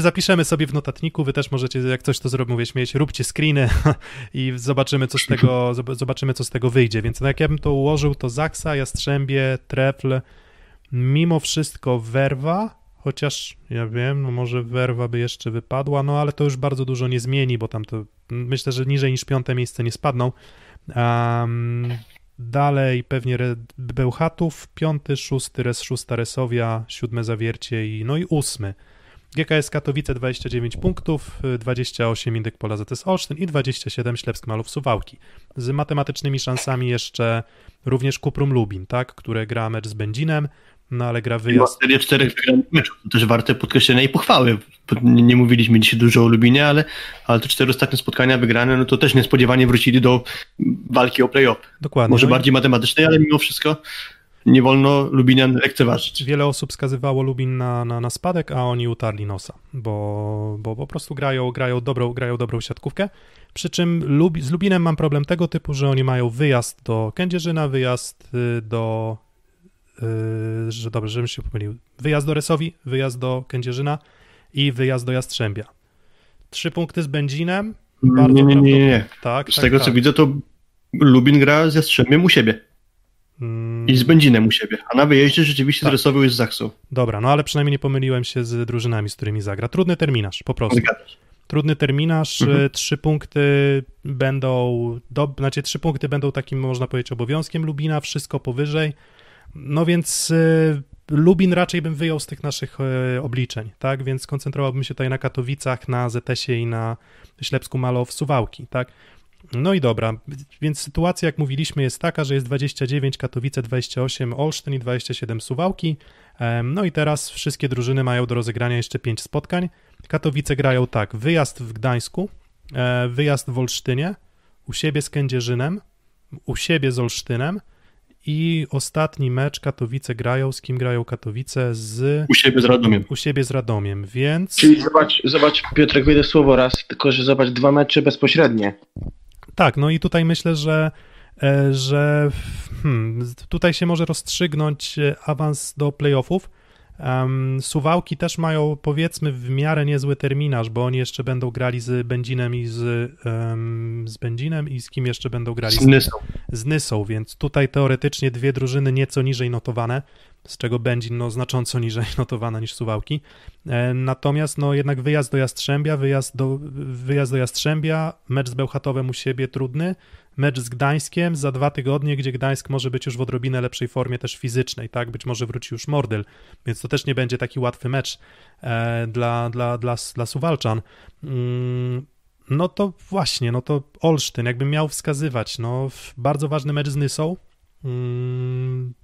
Zapiszemy sobie w notatniku. Wy też możecie, jak coś to zrobić, mówię, śmieć, róbcie screeny i zobaczymy, co z tego, zobaczymy, co z tego wyjdzie. Więc no, jak ja bym to ułożył, to Zaksa, Jastrzębie, Trefl, mimo wszystko Werwa, chociaż ja wiem, no może Werwa by jeszcze wypadła, no ale to już bardzo dużo nie zmieni, bo tam to myślę, że niżej niż piąte miejsce nie spadną. Um, dalej pewnie Bełchatów, piąty, szósty, res, szósta Resowia, siódme Zawiercie i no i ósmy. GKS Katowice 29 punktów, 28 Indyk Pola ZS Olsztyn i 27 Ślepsk Malów Suwałki. Z matematycznymi szansami jeszcze również Kuprum Lubin, tak, które gra mecz z Będzinem, no ale gra wyjazd. Serię czterech wygranych meczów, też warte podkreślenia i pochwały. Nie, mówiliśmy dzisiaj dużo o Lubinie, ale, ale te cztery ostatnie spotkania wygrane, no to też niespodziewanie wrócili do walki o play-off. Dokładnie. Może no bardziej i... matematycznej, ale mimo wszystko nie wolno Lubinian lekceważyć. Wiele osób skazywało Lubin na, na, na spadek, a oni utarli nosa, bo, bo po prostu grają, grają, dobrą, grają dobrą siatkówkę. Przy czym Lub, z Lubinem mam problem tego typu, że oni mają wyjazd do Kędzierzyna, wyjazd y, do Yy, że dobrze, żebym się pomylił. Wyjazd do Resowi, wyjazd do Kędzierzyna i wyjazd do Jastrzębia. Trzy punkty z Będzinem. Bardzo nie, nie, nie, nie. Tak, z tak, tego tak. co widzę, to Lubin gra z Jastrzębiem u siebie. Hmm. I z Będzinem u siebie. A na wyjeździe rzeczywiście tak. z Resowią jest z Zaksą. Dobra, no ale przynajmniej nie pomyliłem się z drużynami, z którymi zagra. Trudny terminarz, po prostu. Zgadzasz. Trudny terminarz, mhm. trzy punkty będą, do, znaczy trzy punkty będą takim, można powiedzieć, obowiązkiem Lubina, wszystko powyżej no więc y, Lubin raczej bym wyjął z tych naszych y, obliczeń, tak? Więc koncentrowałbym się tutaj na Katowicach, na ZS-ie i na Ślepsku Malow Suwałki, tak? No i dobra, więc sytuacja, jak mówiliśmy, jest taka, że jest 29 Katowice, 28 Olsztyn i 27 Suwałki. No i teraz wszystkie drużyny mają do rozegrania jeszcze 5 spotkań. Katowice grają tak: wyjazd w Gdańsku, e, wyjazd w Olsztynie, u siebie z Kędzierzynem, u siebie z Olsztynem, i ostatni mecz Katowice grają, z kim grają Katowice? Z... U siebie z Radomiem. U siebie z Radomiem, więc... Czyli zobacz, zobacz Piotrek, wyjdę słowo raz, tylko że zobacz dwa mecze bezpośrednie. Tak, no i tutaj myślę, że e, że hmm, tutaj się może rozstrzygnąć e, awans do playoffów, Um, Suwałki też mają powiedzmy w miarę niezły terminarz, bo oni jeszcze będą grali z Będzinem i z, um, z Będzinem i z kim jeszcze będą grali? Z Nysą. Z Nysą, więc tutaj teoretycznie dwie drużyny nieco niżej notowane, z czego Będzin no, znacząco niżej notowana niż Suwałki. E, natomiast no, jednak wyjazd do Jastrzębia, wyjazd do, wyjazd do Jastrzębia, mecz z Bełchatowem u siebie trudny, mecz z Gdańskiem za dwa tygodnie, gdzie Gdańsk może być już w odrobinę lepszej formie też fizycznej, tak? Być może wróci już Mordyl, więc to też nie będzie taki łatwy mecz e, dla, dla, dla, dla Suwalczan. Mm, no to właśnie, no to Olsztyn, jakbym miał wskazywać, no bardzo ważny mecz z Nysą. Mm,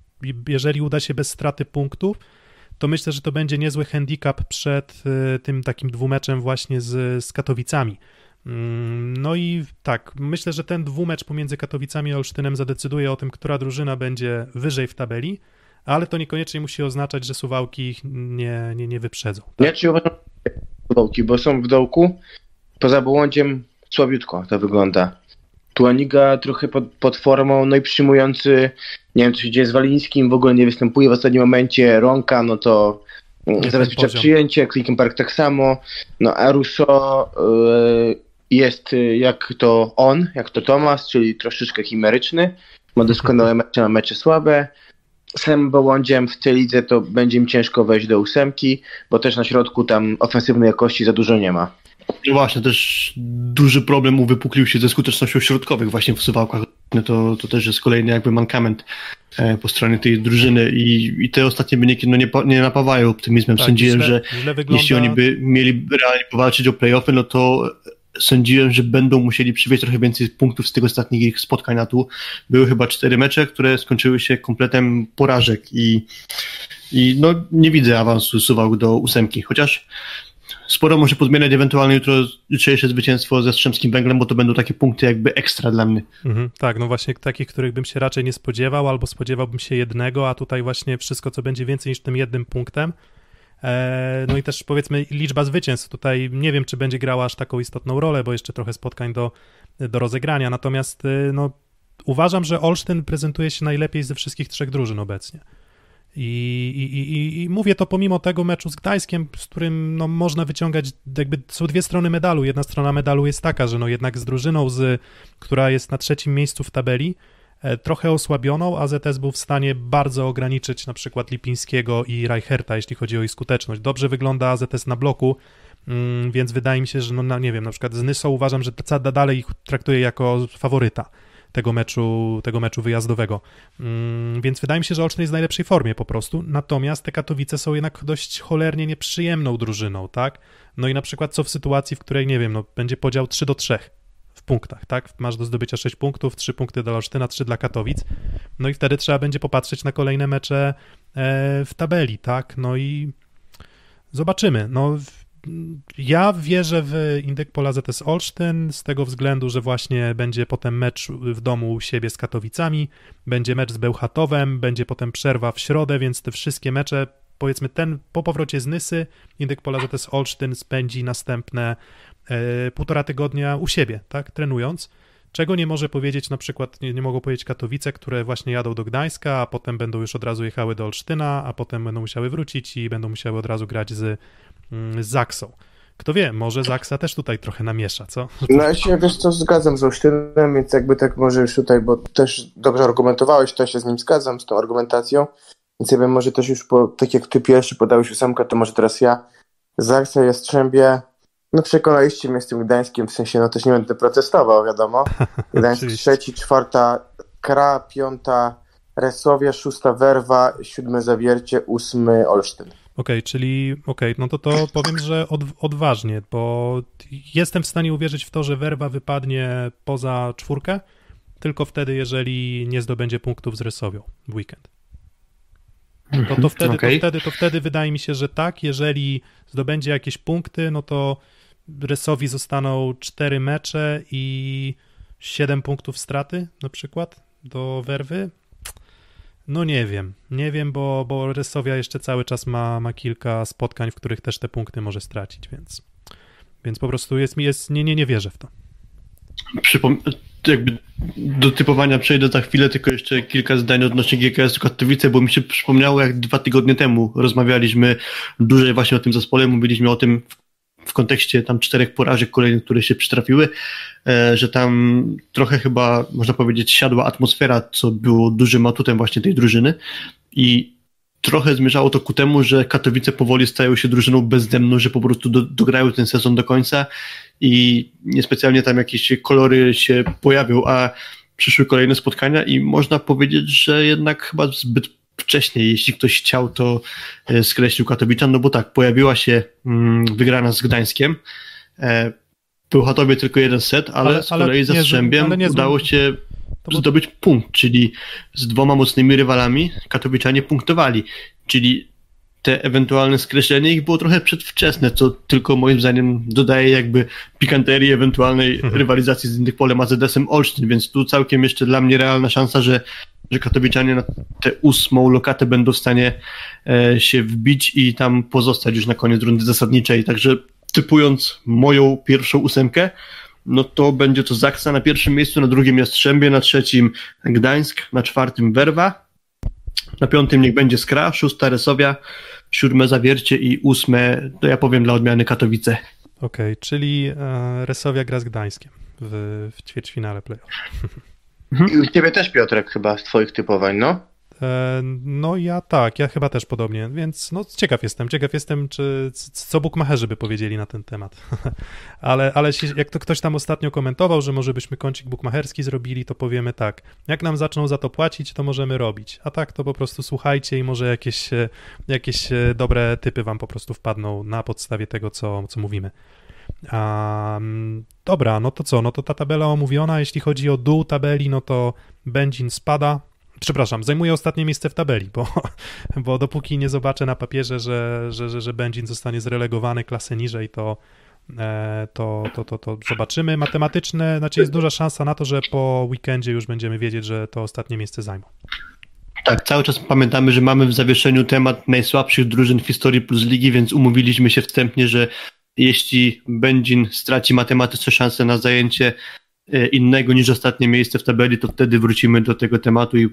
jeżeli uda się bez straty punktów, to myślę, że to będzie niezły handicap przed e, tym takim dwumeczem właśnie z, z Katowicami no i tak, myślę, że ten dwumecz pomiędzy Katowicami a Olsztynem zadecyduje o tym, która drużyna będzie wyżej w tabeli, ale to niekoniecznie musi oznaczać, że Suwałki ich nie, nie, nie wyprzedzą. Tak? Ja ci uważam Suwałki, bo są w dołku, poza Bołądziem słabiutko to wygląda. Tuaniga trochę pod, pod, formą, no i przyjmujący, nie wiem co się dzieje z Walińskim, w ogóle nie występuje w ostatnim momencie, Ronka, no to zabezpiecza przyjęcie, Clicking Park tak samo, no a Russo yy, jest y, jak to on, jak to Tomas, czyli troszeczkę chimeryczny. Ma doskonałe mecze, ma mecze słabe. Sam Bołądziem w tej lidze to będzie im ciężko wejść do ósemki, bo też na środku tam ofensywnej jakości za dużo nie ma. No właśnie, też duży problem uwypuklił się ze skutecznością środkowych właśnie w suwałkach. No to, to też jest kolejny jakby mankament e, po stronie tej drużyny i, i te ostatnie wyniki no nie, nie napawają optymizmem. Tak, Sądziłem, źle, że źle jeśli oni by mieli realnie powalczyć o playoffy, no to sądziłem, że będą musieli przywieźć trochę więcej punktów z tych ostatnich spotkań, a tu były chyba cztery mecze, które skończyły się kompletem porażek i, i no, nie widzę awansu Suwałk do ósemki, chociaż sporo może pozmieniać ewentualnie jutro, jutrzejsze zwycięstwo ze Strzemskim Węglem, bo to będą takie punkty jakby ekstra dla mnie. Mhm, tak, no właśnie takich, których bym się raczej nie spodziewał, albo spodziewałbym się jednego, a tutaj właśnie wszystko, co będzie więcej niż tym jednym punktem, no i też powiedzmy liczba zwycięstw tutaj nie wiem, czy będzie grała aż taką istotną rolę, bo jeszcze trochę spotkań do, do rozegrania. Natomiast e, no, uważam, że Olsztyn prezentuje się najlepiej ze wszystkich trzech drużyn obecnie. I, i, i, I mówię to pomimo tego meczu z Gdańskiem, z którym no, można wyciągać, jakby są dwie strony medalu. Jedna strona medalu jest taka, że no jednak z drużyną, z, która jest na trzecim miejscu w tabeli, e, trochę osłabioną, AZS był w stanie bardzo ograniczyć na przykład Lipińskiego i Reicherta, jeśli chodzi o ich skuteczność. Dobrze wygląda AZS na bloku, mm, więc wydaje mi się, że no, nie wiem, na przykład z Nysą uważam, że dalej ich traktuje jako faworyta tego meczu, tego meczu wyjazdowego. Mm, więc wydaje mi się, że Olsztyn jest w najlepszej formie po prostu, natomiast te Katowice są jednak dość cholernie nieprzyjemną drużyną, tak? No i na przykład co w sytuacji, w której, nie wiem, no, będzie podział 3 do 3 w punktach, tak? Masz do zdobycia 6 punktów, 3 punkty dla Olsztyna, 3 dla Katowic, no i wtedy trzeba będzie popatrzeć na kolejne mecze e, w tabeli, tak? No i zobaczymy. No ja wierzę w Indykpola ZS Olsztyn z tego względu, że właśnie będzie potem mecz w domu u siebie z Katowicami, będzie mecz z Bełchatowem, będzie potem przerwa w środę, więc te wszystkie mecze, powiedzmy ten po powrocie z Nysy, Indykpola ZS Olsztyn spędzi następne półtora tygodnia u siebie, tak, trenując. Czego nie może powiedzieć na przykład, nie, nie mogą powiedzieć Katowice, które właśnie jadą do Gdańska, a potem będą już od razu jechały do Olsztyna, a potem będą musiały wrócić i będą musiały od razu grać z Mm, z Zaksą. Kto wie, może Zaksa też tutaj trochę namiesza, co? No ja się, wiesz co, zgadzam z Olsztynem, więc jakby tak może już tutaj, bo też dobrze argumentowałeś, to się z nim zgadzam, z tą argumentacją, więc ja bym może też już, po, tak jak ty pierwszy podałeś ósemkę, to może teraz ja. Zaksa, Jastrzębie, no przekonaliście mnie z tym Gdańskiem, w sensie, no też nie będę protestował, wiadomo. Gdańsk trzeci, czwarta Kra, piąta Resowia, szósta Werwa, siódme Zawiercie, ósmy Olsztyn. Okej, okay, czyli okej, okay, no to to powiem, że od, odważnie, bo jestem w stanie uwierzyć w to, że Werwa wypadnie poza czwórkę, tylko wtedy, jeżeli nie zdobędzie punktów z Rysowią w weekend. To, to, wtedy, okay. to, wtedy, to wtedy wydaje mi się, że tak, jeżeli zdobędzie jakieś punkty, no to Rysowi zostaną cztery mecze i 7 punktów straty na przykład do Werwy, no nie wiem, nie wiem, bo, bo Rysowia jeszcze cały czas ma, ma kilka spotkań, w których też te punkty może stracić, więc, więc po prostu jest mi, jest, nie, nie, nie wierzę w to. Przypom jakby do typowania przejdę za chwilę, tylko jeszcze kilka zdań odnośnie GKS Katowice, bo mi się przypomniało, jak dwa tygodnie temu rozmawialiśmy dłużej właśnie o tym zespole, mówiliśmy o tym w kontekście tam czterech porażek kolejnych, które się przytrafiły, e, że tam trochę chyba, można powiedzieć, siadła atmosfera, co było dużym atutem właśnie tej drużyny. I trochę zmierzało to ku temu, że Katowice powoli stają się drużyną bezdemną, że po prostu do, dograją ten sezon do końca i niespecjalnie tam jakieś kolory się pojawią, a przyszły kolejne spotkania i można powiedzieć, że jednak chyba zbyt wcześniej, jeśli ktoś chciał, to e, skreślił Katowiczan, no bo tak, pojawiła się mm, wygrana z Gdańskiem. E, był Chatowie tylko jeden set, ale, ale z kolei ze Strzębiem udało się zdobyć punkt, czyli z dwoma mocnymi rywalami Katowiczanie punktowali, czyli te ewentualne skreślenie ich było trochę przedwczesne, co tylko moim zdaniem dodaje jakby pikanterii ewentualnej mhm. rywalizacji z Indykpolem AZS-em Olsztyn, więc tu całkiem jeszcze dla mnie realna szansa, że że Katowiczanie na tę ósmą lokatę będą w stanie e, się wbić i tam pozostać już na koniec rundy zasadniczej. Także typując moją pierwszą ósemkę, no to będzie to Zaksa na pierwszym miejscu, na drugim Jastrzębie, na trzecim Gdańsk, na czwartym Werwa, na piątym niech będzie Skra, szósta Resowia, siódme Zawiercie i ósme, to ja powiem dla odmiany Katowice. Okej, okay, czyli e, Resowia gra z Gdańskiem w, w ćwierćfinale playoff. Mhm. Ciebie też, Piotrek, chyba z twoich typowań, no? E, no ja tak, ja chyba też podobnie, więc no ciekaw jestem, ciekaw jestem, czy co bukmacherzy by powiedzieli na ten temat. ale, ale jak to ktoś tam ostatnio komentował, że może byśmy kącik bukmacherski zrobili, to powiemy tak, jak nam zaczną za to płacić, to możemy robić, a tak to po prostu słuchajcie i może jakieś, e, jakieś e, dobre typy wam po prostu wpadną na podstawie tego, co, co mówimy. Um, dobra, no to co? No to ta tabela omówiona. Jeśli chodzi o dół tabeli, no to Benzin spada. Przepraszam, zajmuje ostatnie miejsce w tabeli, bo, bo dopóki nie zobaczę na papierze, że, że, że, że Benzin zostanie zrelegowany klasę niżej, to, e, to, to, to, to zobaczymy. Matematyczne, znaczy jest duża szansa na to, że po weekendzie już będziemy wiedzieć, że to ostatnie miejsce zajmą. Tak, cały czas pamiętamy, że mamy w zawieszeniu temat najsłabszych drużyn w historii plus ligi, więc umówiliśmy się wstępnie, że jeśli Będzin straci matematyczne szanse na zajęcie e, innego niż ostatnie miejsce w tabeli, to wtedy wrócimy do tego tematu i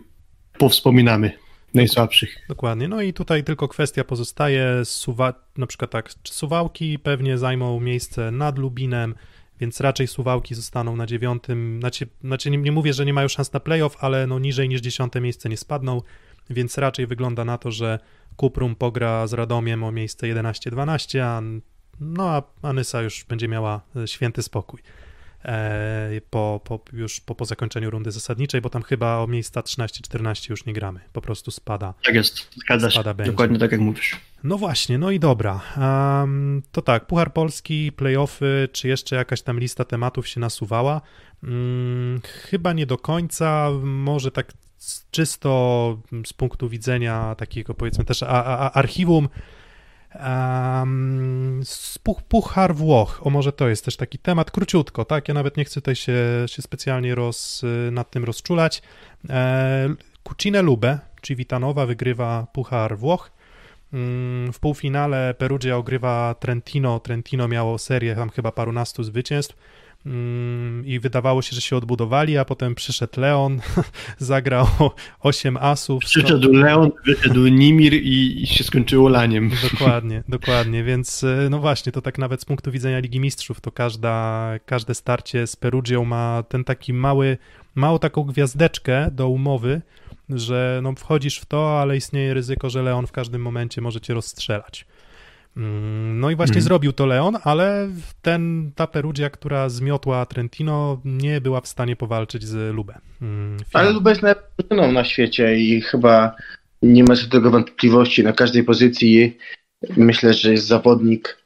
powspominamy najsłabszych. Dokładnie. No i tutaj tylko kwestia pozostaje, suwa, na przykład tak, Suwałki pewnie zajmą miejsce nad Lubinem, więc raczej Suwałki zostaną na dziewiątym, znaczy, znaczy nie, nie mówię, że nie mają szans na playoff, ale no niżej niż dziesiąte miejsce nie spadną, więc raczej wygląda na to, że Kuprum pogra z Radomiem o miejsce 11-12, a, no a Anysa już będzie miała e, święty spokój e, po, po, już po, po zakończeniu rundy zasadniczej, bo tam chyba o miejsca 13-14 już nie gramy, po prostu spada. Tak jest, zgadza się, Spada będzie. dokładnie tak jak mówisz. No właśnie, no i dobra. Um, to tak, Puchar Polski, playoffy, czy jeszcze jakaś tam lista tematów się nasuwała? Um, chyba nie do końca, może tak czysto z punktu widzenia takiego powiedzmy też a, a, archiwum. Um, Puchar Włoch, o może to jest też taki temat, króciutko, tak? Ja nawet nie chcę tutaj się, się specjalnie roz, nad tym rozczulać. E, Cucine Lube, Civitanowa wygrywa Puchar Włoch. Mm, W półfinale Perugia ogrywa Trentino. Trentino miało serię tam chyba parunastu zwycięstw i wydawało się, że się odbudowali, a potem przyszedł Leon, zagrał 8 asów. Przyszedł Leon, wyszedł Nimir i, i się skończyło laniem. Dokładnie, dokładnie, więc e, no właśnie, to tak nawet z punktu widzenia Ligi Mistrzów, to każda, każde starcie z Perugią ma ten taki mały, małą taką gwiazdeczkę do umowy, że no wchodzisz w to, ale istnieje ryzyko, że Leon w każdym momencie może cię rozstrzelać. Mm, No i właśnie Mhm. zrobił to Leon, ale ten, ta Perugia, która zmiotła Trentino, nie była w stanie powalczyć z Lube. Mm, w Ale. Luba jest najlepszą na świecie i chyba nie ma co do tego wątpliwości. Na każdej pozycji myślę, że jest zawodnik,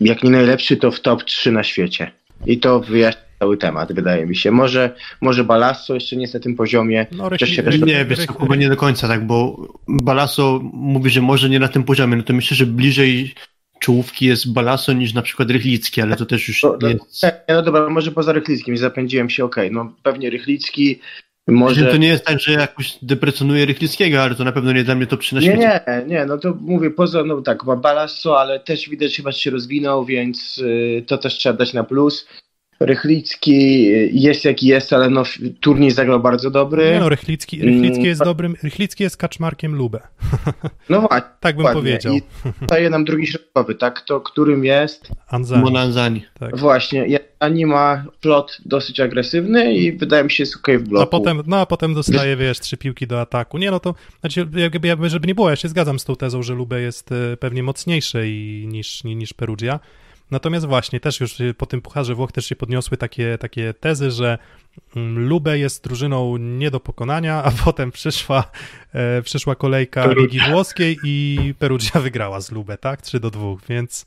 jak nie najlepszy, to w top 3 na świecie. I to wyjaśnia cały temat, wydaje mi się. Może, może Balasso jeszcze nie jest na tym poziomie. No, się też- Nie, wiesz chyba nie do końca tak, bo Balaso mówi, że może nie na tym poziomie, no to myślę, że bliżej czołówki jest Balaso niż na przykład Rychlicki, ale to też już No, no, nie jest... nie, no dobra, może poza Rychlickim, zapędziłem się, okej, no pewnie Rychlicki, Może... To nie jest tak, że jakoś deprecjonuję Rychlickiego, ale to na pewno nie dla mnie to przy na Nie, nie, nie, no to mówię, poza, no tak, ma Balasso, ale też widać chyba się rozwinął, więc y, to też trzeba dać na plus. Rychlicki y, jest jaki jest, ale no turniej zagrał bardzo dobry. Nie no, Rychlicki, Rychlicki Mm, jest pa- dobrym, Rychlicki jest kaczmarkiem Lube. No właśnie, Tak bym powiedział. I daje nam drugi środkowy, tak, to którym jest Anzani. Monanzani. Tak. właśnie, Ani ma plot dosyć agresywny i wydaje mi się jest okej w bloku. A potem, no a potem dostaje, wiesz, trzy piłki do ataku. Nie, no to, znaczy, jakby, żeby nie było, ja się zgadzam z tą tezą, że Lube jest e, pewnie mocniejszy i, niż, ni- niż Perugia. Natomiast właśnie, też już po tym Pucharze Włoch też się podniosły takie, takie tezy, że mm, Lube jest drużyną nie do pokonania, a potem przyszła, e, przyszła kolejka Perugia. Ligi Włoskiej i Perugia wygrała z Lube, tak? 3 do 2, więc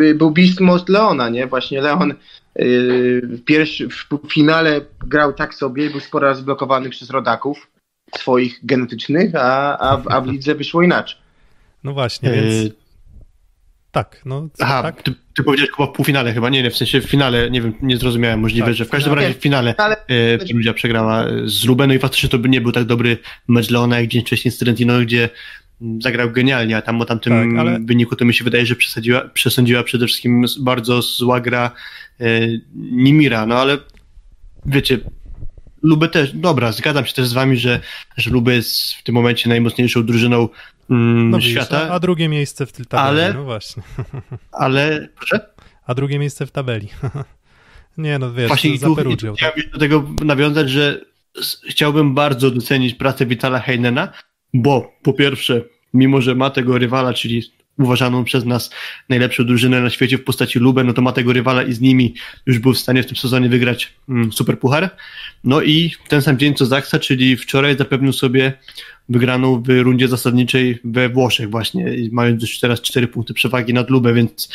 Y, był Mode Leona, nie? Właśnie Leon yy, w, pierwszy, w finale grał tak sobie, był sporo razy blokowany przez rodaków swoich genetycznych, a, a, w- a w lidze wyszło inaczej. no właśnie, więc E, tak, no Aha, tak. Ty, powiedziałeś chyba w półfinale chyba, nie, nie, w sensie w finale, nie wiem, nie zrozumiałem, możliwe, Tak, że w każdym finale. razie w finale Ale e, Perugia przegrała e, z Lubę, no i faktycznie to by nie był tak dobry mecz Leona jak dzień wcześniej z Trentino, gdzie zagrał genialnie, a tam o tamtym Tak, ale- wyniku to mi się wydaje, że przesadziła, przesądziła przede wszystkim bardzo zła gra e, Nimira, no ale wiecie, Lubę też, dobra, zgadzam się też z wami, że, że Lubę jest w tym momencie najmocniejszą drużyną mm, No świata, a, a drugie miejsce w tej tabeli, Ale- no właśnie. ale proszę? A drugie miejsce w tabeli. Nie no, wiesz, Właśnie za chciałem do tego nawiązać, że chciałbym bardzo docenić pracę Vitala Heinena, bo po pierwsze, mimo że ma tego rywala, czyli uważaną przez nas najlepszą drużynę na świecie w postaci Lubę, no to ma tego rywala i z nimi już był w stanie w tym sezonie wygrać mm, Super Puchar. No i ten sam dzień co Zaksa, czyli wczoraj zapewnił sobie wygraną w rundzie zasadniczej we Włoszech właśnie, mając już teraz 4 punkty przewagi nad Lubę, więc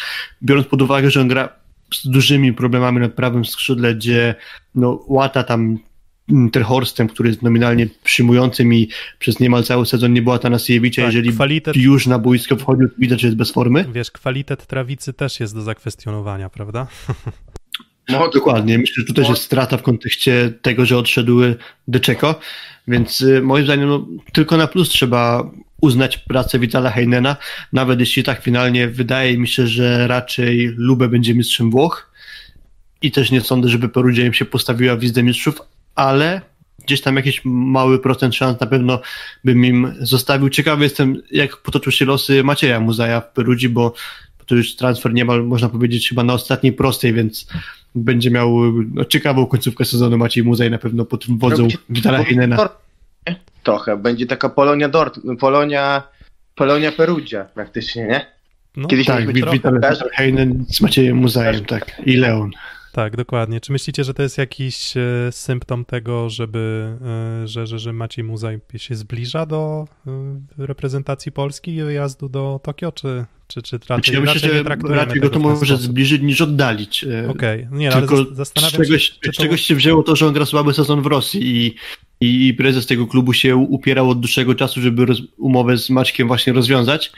biorąc pod uwagę, że on gra z dużymi problemami na prawym skrzydle, gdzie no, łata tam Terhorstem, który jest nominalnie przyjmującym i przez niemal cały sezon nie była Tanasiewicza, Tak, jeżeli kwalitet, już na boisko wchodził, to widać, że jest bez formy. wiesz, kwalitet trawicy też jest do zakwestionowania, prawda? No, Dokładnie, myślę, że tu też jest strata w kontekście tego, że odszedł Deczeko, więc y, moim zdaniem no, tylko na plus trzeba uznać pracę Vitala Heinena, nawet jeśli tak finalnie wydaje mi się, że raczej Lubę będzie mistrzem Włoch. I też nie sądzę, żeby Perugia im się postawiła w Mistrzów, ale gdzieś tam jakiś mały procent szans na pewno bym im zostawił. Ciekawy jestem, jak potoczą się losy Macieja Muzaja w Perudzi, bo to już transfer niemal, można powiedzieć, chyba na ostatniej prostej, więc będzie miał no, ciekawą końcówkę sezonu Maciej Muzaj na pewno pod wodzą Witala Heinena. Trochę, będzie taka Polonia Dort, Polonia, Polonia Perugia praktycznie, nie? No, Kiedyś tak, Vital Heinen z Maciejem Muzajem, tak, i Leon. Tak, dokładnie. Czy myślicie, że to jest jakiś e, symptom tego, żeby, e, że, że, że Maciej Muzaj się zbliża do e, reprezentacji Polski i wyjazdu do Tokio, czy, czy, czy raczej, znaczy, ja myślę, raczej że raczej go to może zbliżyć niż oddalić. Okej, okay. nie, Tylko ale z czegoś, się, to... czegoś się wzięło to, że on gra słaby sezon w Rosji i, i prezes tego klubu się upierał od dłuższego czasu, żeby roz, umowę z Maćkiem właśnie rozwiązać.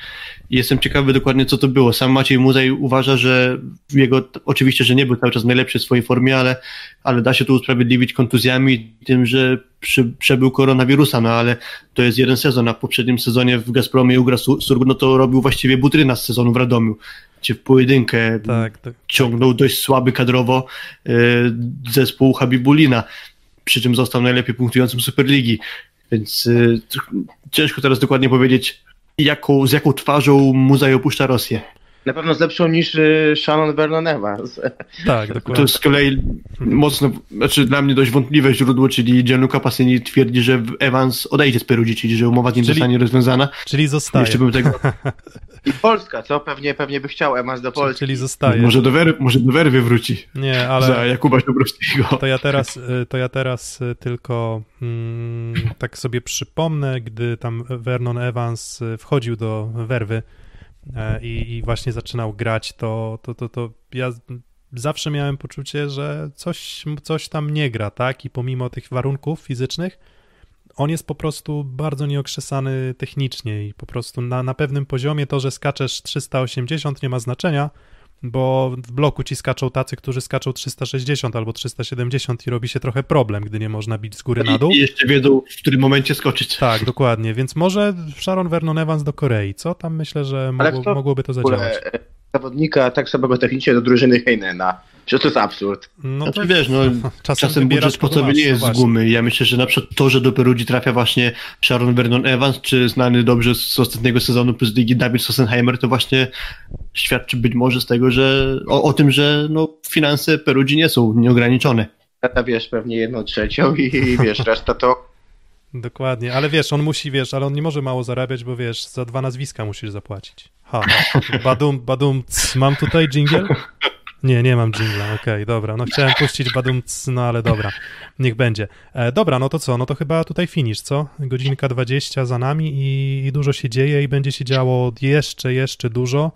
I jestem ciekawy dokładnie, co to było. Sam Maciej Muzej uważa, że jego, oczywiście, że nie był cały czas najlepszy w swojej formie, ale, ale da się to usprawiedliwić kontuzjami tym, że przy, przebył koronawirusa, no ale to jest jeden sezon, a w poprzednim sezonie w Gazpromie ugra Surg, no to robił właściwie butryna z sezonu w Radomiu, gdzie w pojedynkę tak, tak. ciągnął dość słaby kadrowo y, zespół Habibulina, przy czym został najlepiej punktującym Superligi, więc y, ciężko teraz dokładnie powiedzieć, jaką, z jaką twarzą Muzaj opuszcza Rosję. Na pewno z lepszą niż y, Shannon Vernon Evans. Tak, dokładnie. To jest z kolei mocno, znaczy dla mnie dość wątpliwe źródło, czyli Gianluca Passini twierdzi, że Evans odejdzie z Perudzi, czyli że umowa z nim czyli, zostanie rozwiązana. Czyli zostaje. Jeszcze bym tego... I Polska, co? Pewnie, pewnie by chciał Evans do Polski. Czyli zostaje. Może do, Wer może do Werwy wróci. Nie, ale... Za Jakuba Dobrowskiego. To ja teraz, y, to ja teraz y, tylko mm, tak sobie przypomnę, gdy tam Vernon Evans wchodził do Werwy, i, i właśnie zaczynał grać, to, to, to, to ja zawsze miałem poczucie, że coś, coś tam nie gra, tak? I pomimo tych warunków fizycznych, on jest po prostu bardzo nieokrzesany technicznie i po prostu na, na pewnym poziomie to, że skaczesz 380 nie ma znaczenia, bo w bloku ci skaczą tacy, którzy skaczą 360 albo 370 i robi się trochę problem, gdy nie można bić z góry na dół. I jeszcze wiedzą, w którym momencie skoczyć. Tak, dokładnie, więc może Sharon Vernon Evans do Korei, co? Tam myślę, że mogło, mogłoby to zadziałać. Zawodnika tak samego technicznie do drużyny Heinena. Przecież to jest absurd. No znaczy, to wiesz, no, czasem, czasem budżet sportowy nie jest no z gumy. Ja myślę, że na przykład to, że do Perudzi trafia właśnie Sharon Vernon Evans, czy znany dobrze z ostatniego sezonu plus ligi David Sossenheimer, to właśnie świadczy być może z tego, że o, o tym, że no, finanse Perudzi nie są nieograniczone. Tata wiesz, pewnie jedną trzecią i, i wiesz, reszta to Dokładnie, ale wiesz, on musi, wiesz, ale on nie może mało zarabiać, bo wiesz, za dwa nazwiska musisz zapłacić. Ha, badum, badum, mam tutaj jingle? Nie, nie mam jingla, okej, okay, dobra. No chciałem puścić badum, no ale dobra, niech będzie. E, dobra, no to co, no to chyba tutaj finish, co? Godzinka 20 za nami i, i dużo się dzieje i będzie się działo jeszcze, jeszcze dużo.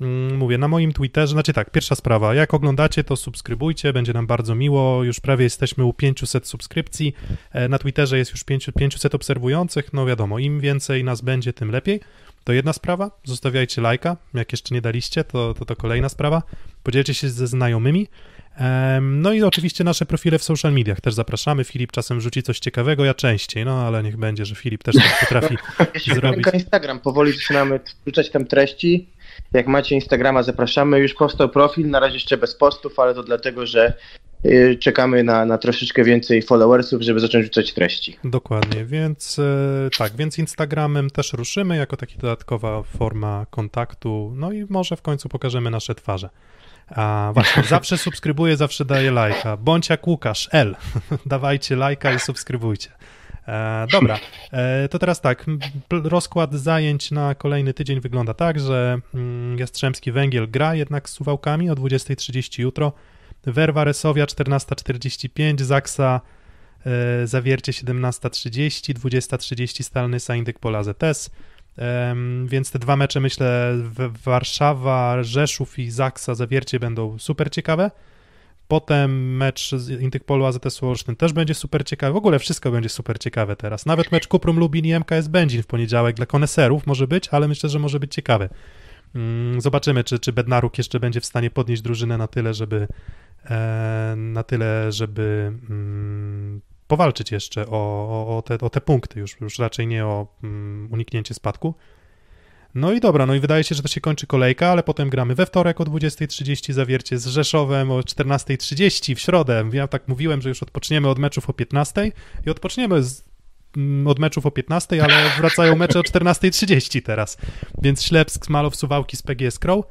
Mm, mówię, na moim Twitterze, znaczy tak, pierwsza sprawa, jak oglądacie, to subskrybujcie, będzie nam bardzo miło, już prawie jesteśmy u 500 subskrypcji, e, na Twitterze jest już 500 obserwujących, no wiadomo, im więcej nas będzie, tym lepiej. To jedna sprawa, zostawiajcie lajka, jak jeszcze nie daliście, to, to, to kolejna sprawa, podzielcie się ze znajomymi, no i oczywiście nasze profile w social mediach też zapraszamy. Filip czasem rzuci coś ciekawego, ja częściej, no ale niech będzie, że Filip też tak potrafi zrobić. Instagram, powoli zaczynamy wrzucać tam treści. Jak macie Instagrama, zapraszamy. Już powstał profil, na razie jeszcze bez postów, ale to dlatego, że czekamy na, na troszeczkę więcej followersów, żeby zacząć rzucać treści. Dokładnie, więc e, tak, więc Instagramem też ruszymy jako taka dodatkowa forma kontaktu, no i może w końcu pokażemy nasze twarze. A właśnie, zawsze subskrybuję, zawsze daję lajka. Bądź jak Łukasz, L. Dawajcie lajka i subskrybujcie. E, dobra, e, to teraz tak. Rozkład zajęć na kolejny tydzień wygląda tak, że mm, Jastrzębski Węgiel gra jednak z Suwałkami o 20.30 jutro. Werwa Resowia 14.45, Zaksa e, Zawiercie 17.30, 20.30 Stalny Saindyk Pola ZS. Więc te dwa mecze, myślę, Warszawa, Rzeszów i Zaksa Zawiercie będą super ciekawe. Potem mecz z Intykpolu AZS Olsztyn też będzie super ciekawy. W ogóle wszystko będzie super ciekawe teraz. Nawet mecz Kuprum Lubin i MKS Będzin w poniedziałek dla koneserów może być, ale myślę, że może być ciekawy. Mm, zobaczymy, czy, czy Bednaruk jeszcze będzie w stanie podnieść drużynę na tyle, żeby e, na tyle, żeby mm, powalczyć jeszcze o, o, te, o te punkty, już, już raczej nie o um, uniknięcie spadku. No i dobra, no i wydaje się, że to się kończy kolejka, ale potem gramy we wtorek o 20.30 zawiercie z Rzeszowem, o 14.30 w środę. Ja tak mówiłem, że już odpoczniemy od meczów o 15.00 i odpoczniemy z, mm, od meczów o 15.00, ale wracają mecze o 14.30 teraz. Więc Ślepsk, Smalow, Suwałki z PGS Crow.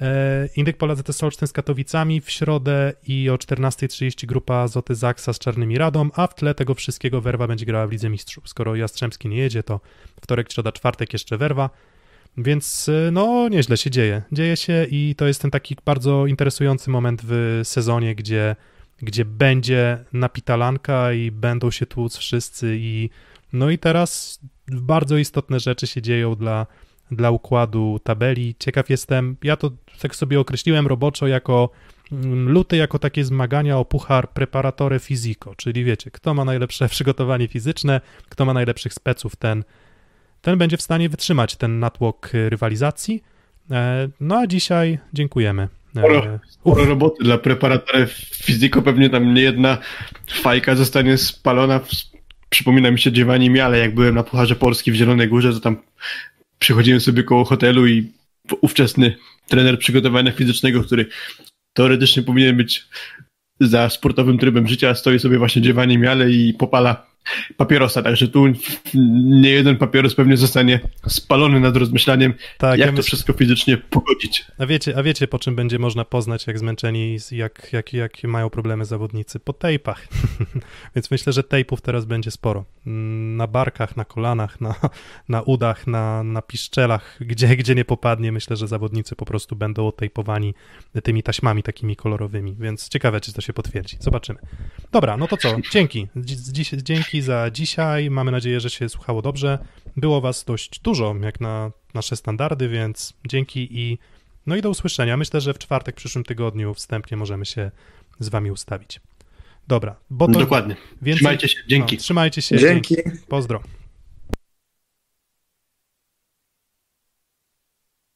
E, Indyk Pola ZS Olsztyn z Katowicami w środę i o 14.30 grupa Zoty Zaksa z Czarnymi Radą, a w tle tego wszystkiego Werwa będzie grała w Lidze Mistrzów. Skoro Jastrzębski nie jedzie, to wtorek, środa, czwartek jeszcze Werwa. Więc e, no, nieźle się dzieje. Dzieje się i to jest ten taki bardzo interesujący moment w sezonie, gdzie, gdzie będzie napitalanka i będą się tłuc wszyscy i no i teraz bardzo istotne rzeczy się dzieją dla, dla układu tabeli. Ciekaw jestem, ja to tak sobie określiłem roboczo jako mm, luty jako takie zmagania o puchar preparatore fiziko, czyli wiecie, kto ma najlepsze przygotowanie fizyczne, kto ma najlepszych speców, ten, ten będzie w stanie wytrzymać ten natłok rywalizacji. E, No a dzisiaj dziękujemy. E, Sporo, sporo roboty dla preparatora fizyko, pewnie tam nie jedna fajka zostanie spalona. Przypomina mi się Giovanni Miale, jak byłem na Pucharze Polski w Zielonej Górze, to tam przychodziłem sobie koło hotelu i ówczesny trener przygotowania fizycznego, który teoretycznie powinien być za sportowym trybem życia, stoi sobie właśnie Giovanni Miale i popala papierosa, także tu nie jeden papieros pewnie zostanie spalony nad rozmyślaniem, Tak, jak ja to myśl- wszystko fizycznie pogodzić. A wiecie, a wiecie, po czym będzie można poznać, jak zmęczeni, jak, jak, jak mają problemy zawodnicy? Po tejpach. Więc myślę, że tejpów teraz będzie sporo. Mm, Na barkach, na kolanach, na, na udach, na, na piszczelach, gdzie, gdzie nie popadnie. Myślę, że zawodnicy po prostu będą otejpowani tymi taśmami takimi kolorowymi. Więc ciekawe, czy to się potwierdzi. Zobaczymy. Dobra, no to co? Dzięki. Dziś, dzięki za dzisiaj. Mamy nadzieję, że się słuchało dobrze. Było was dość dużo, jak na nasze standardy, więc dzięki i no i do usłyszenia. Myślę, że w czwartek w przyszłym tygodniu wstępnie możemy się z wami ustawić. Dobra, bo to Dokładnie. więcej... Trzymajcie się, dzięki. No, trzymajcie się. Dzięki. Pozdro.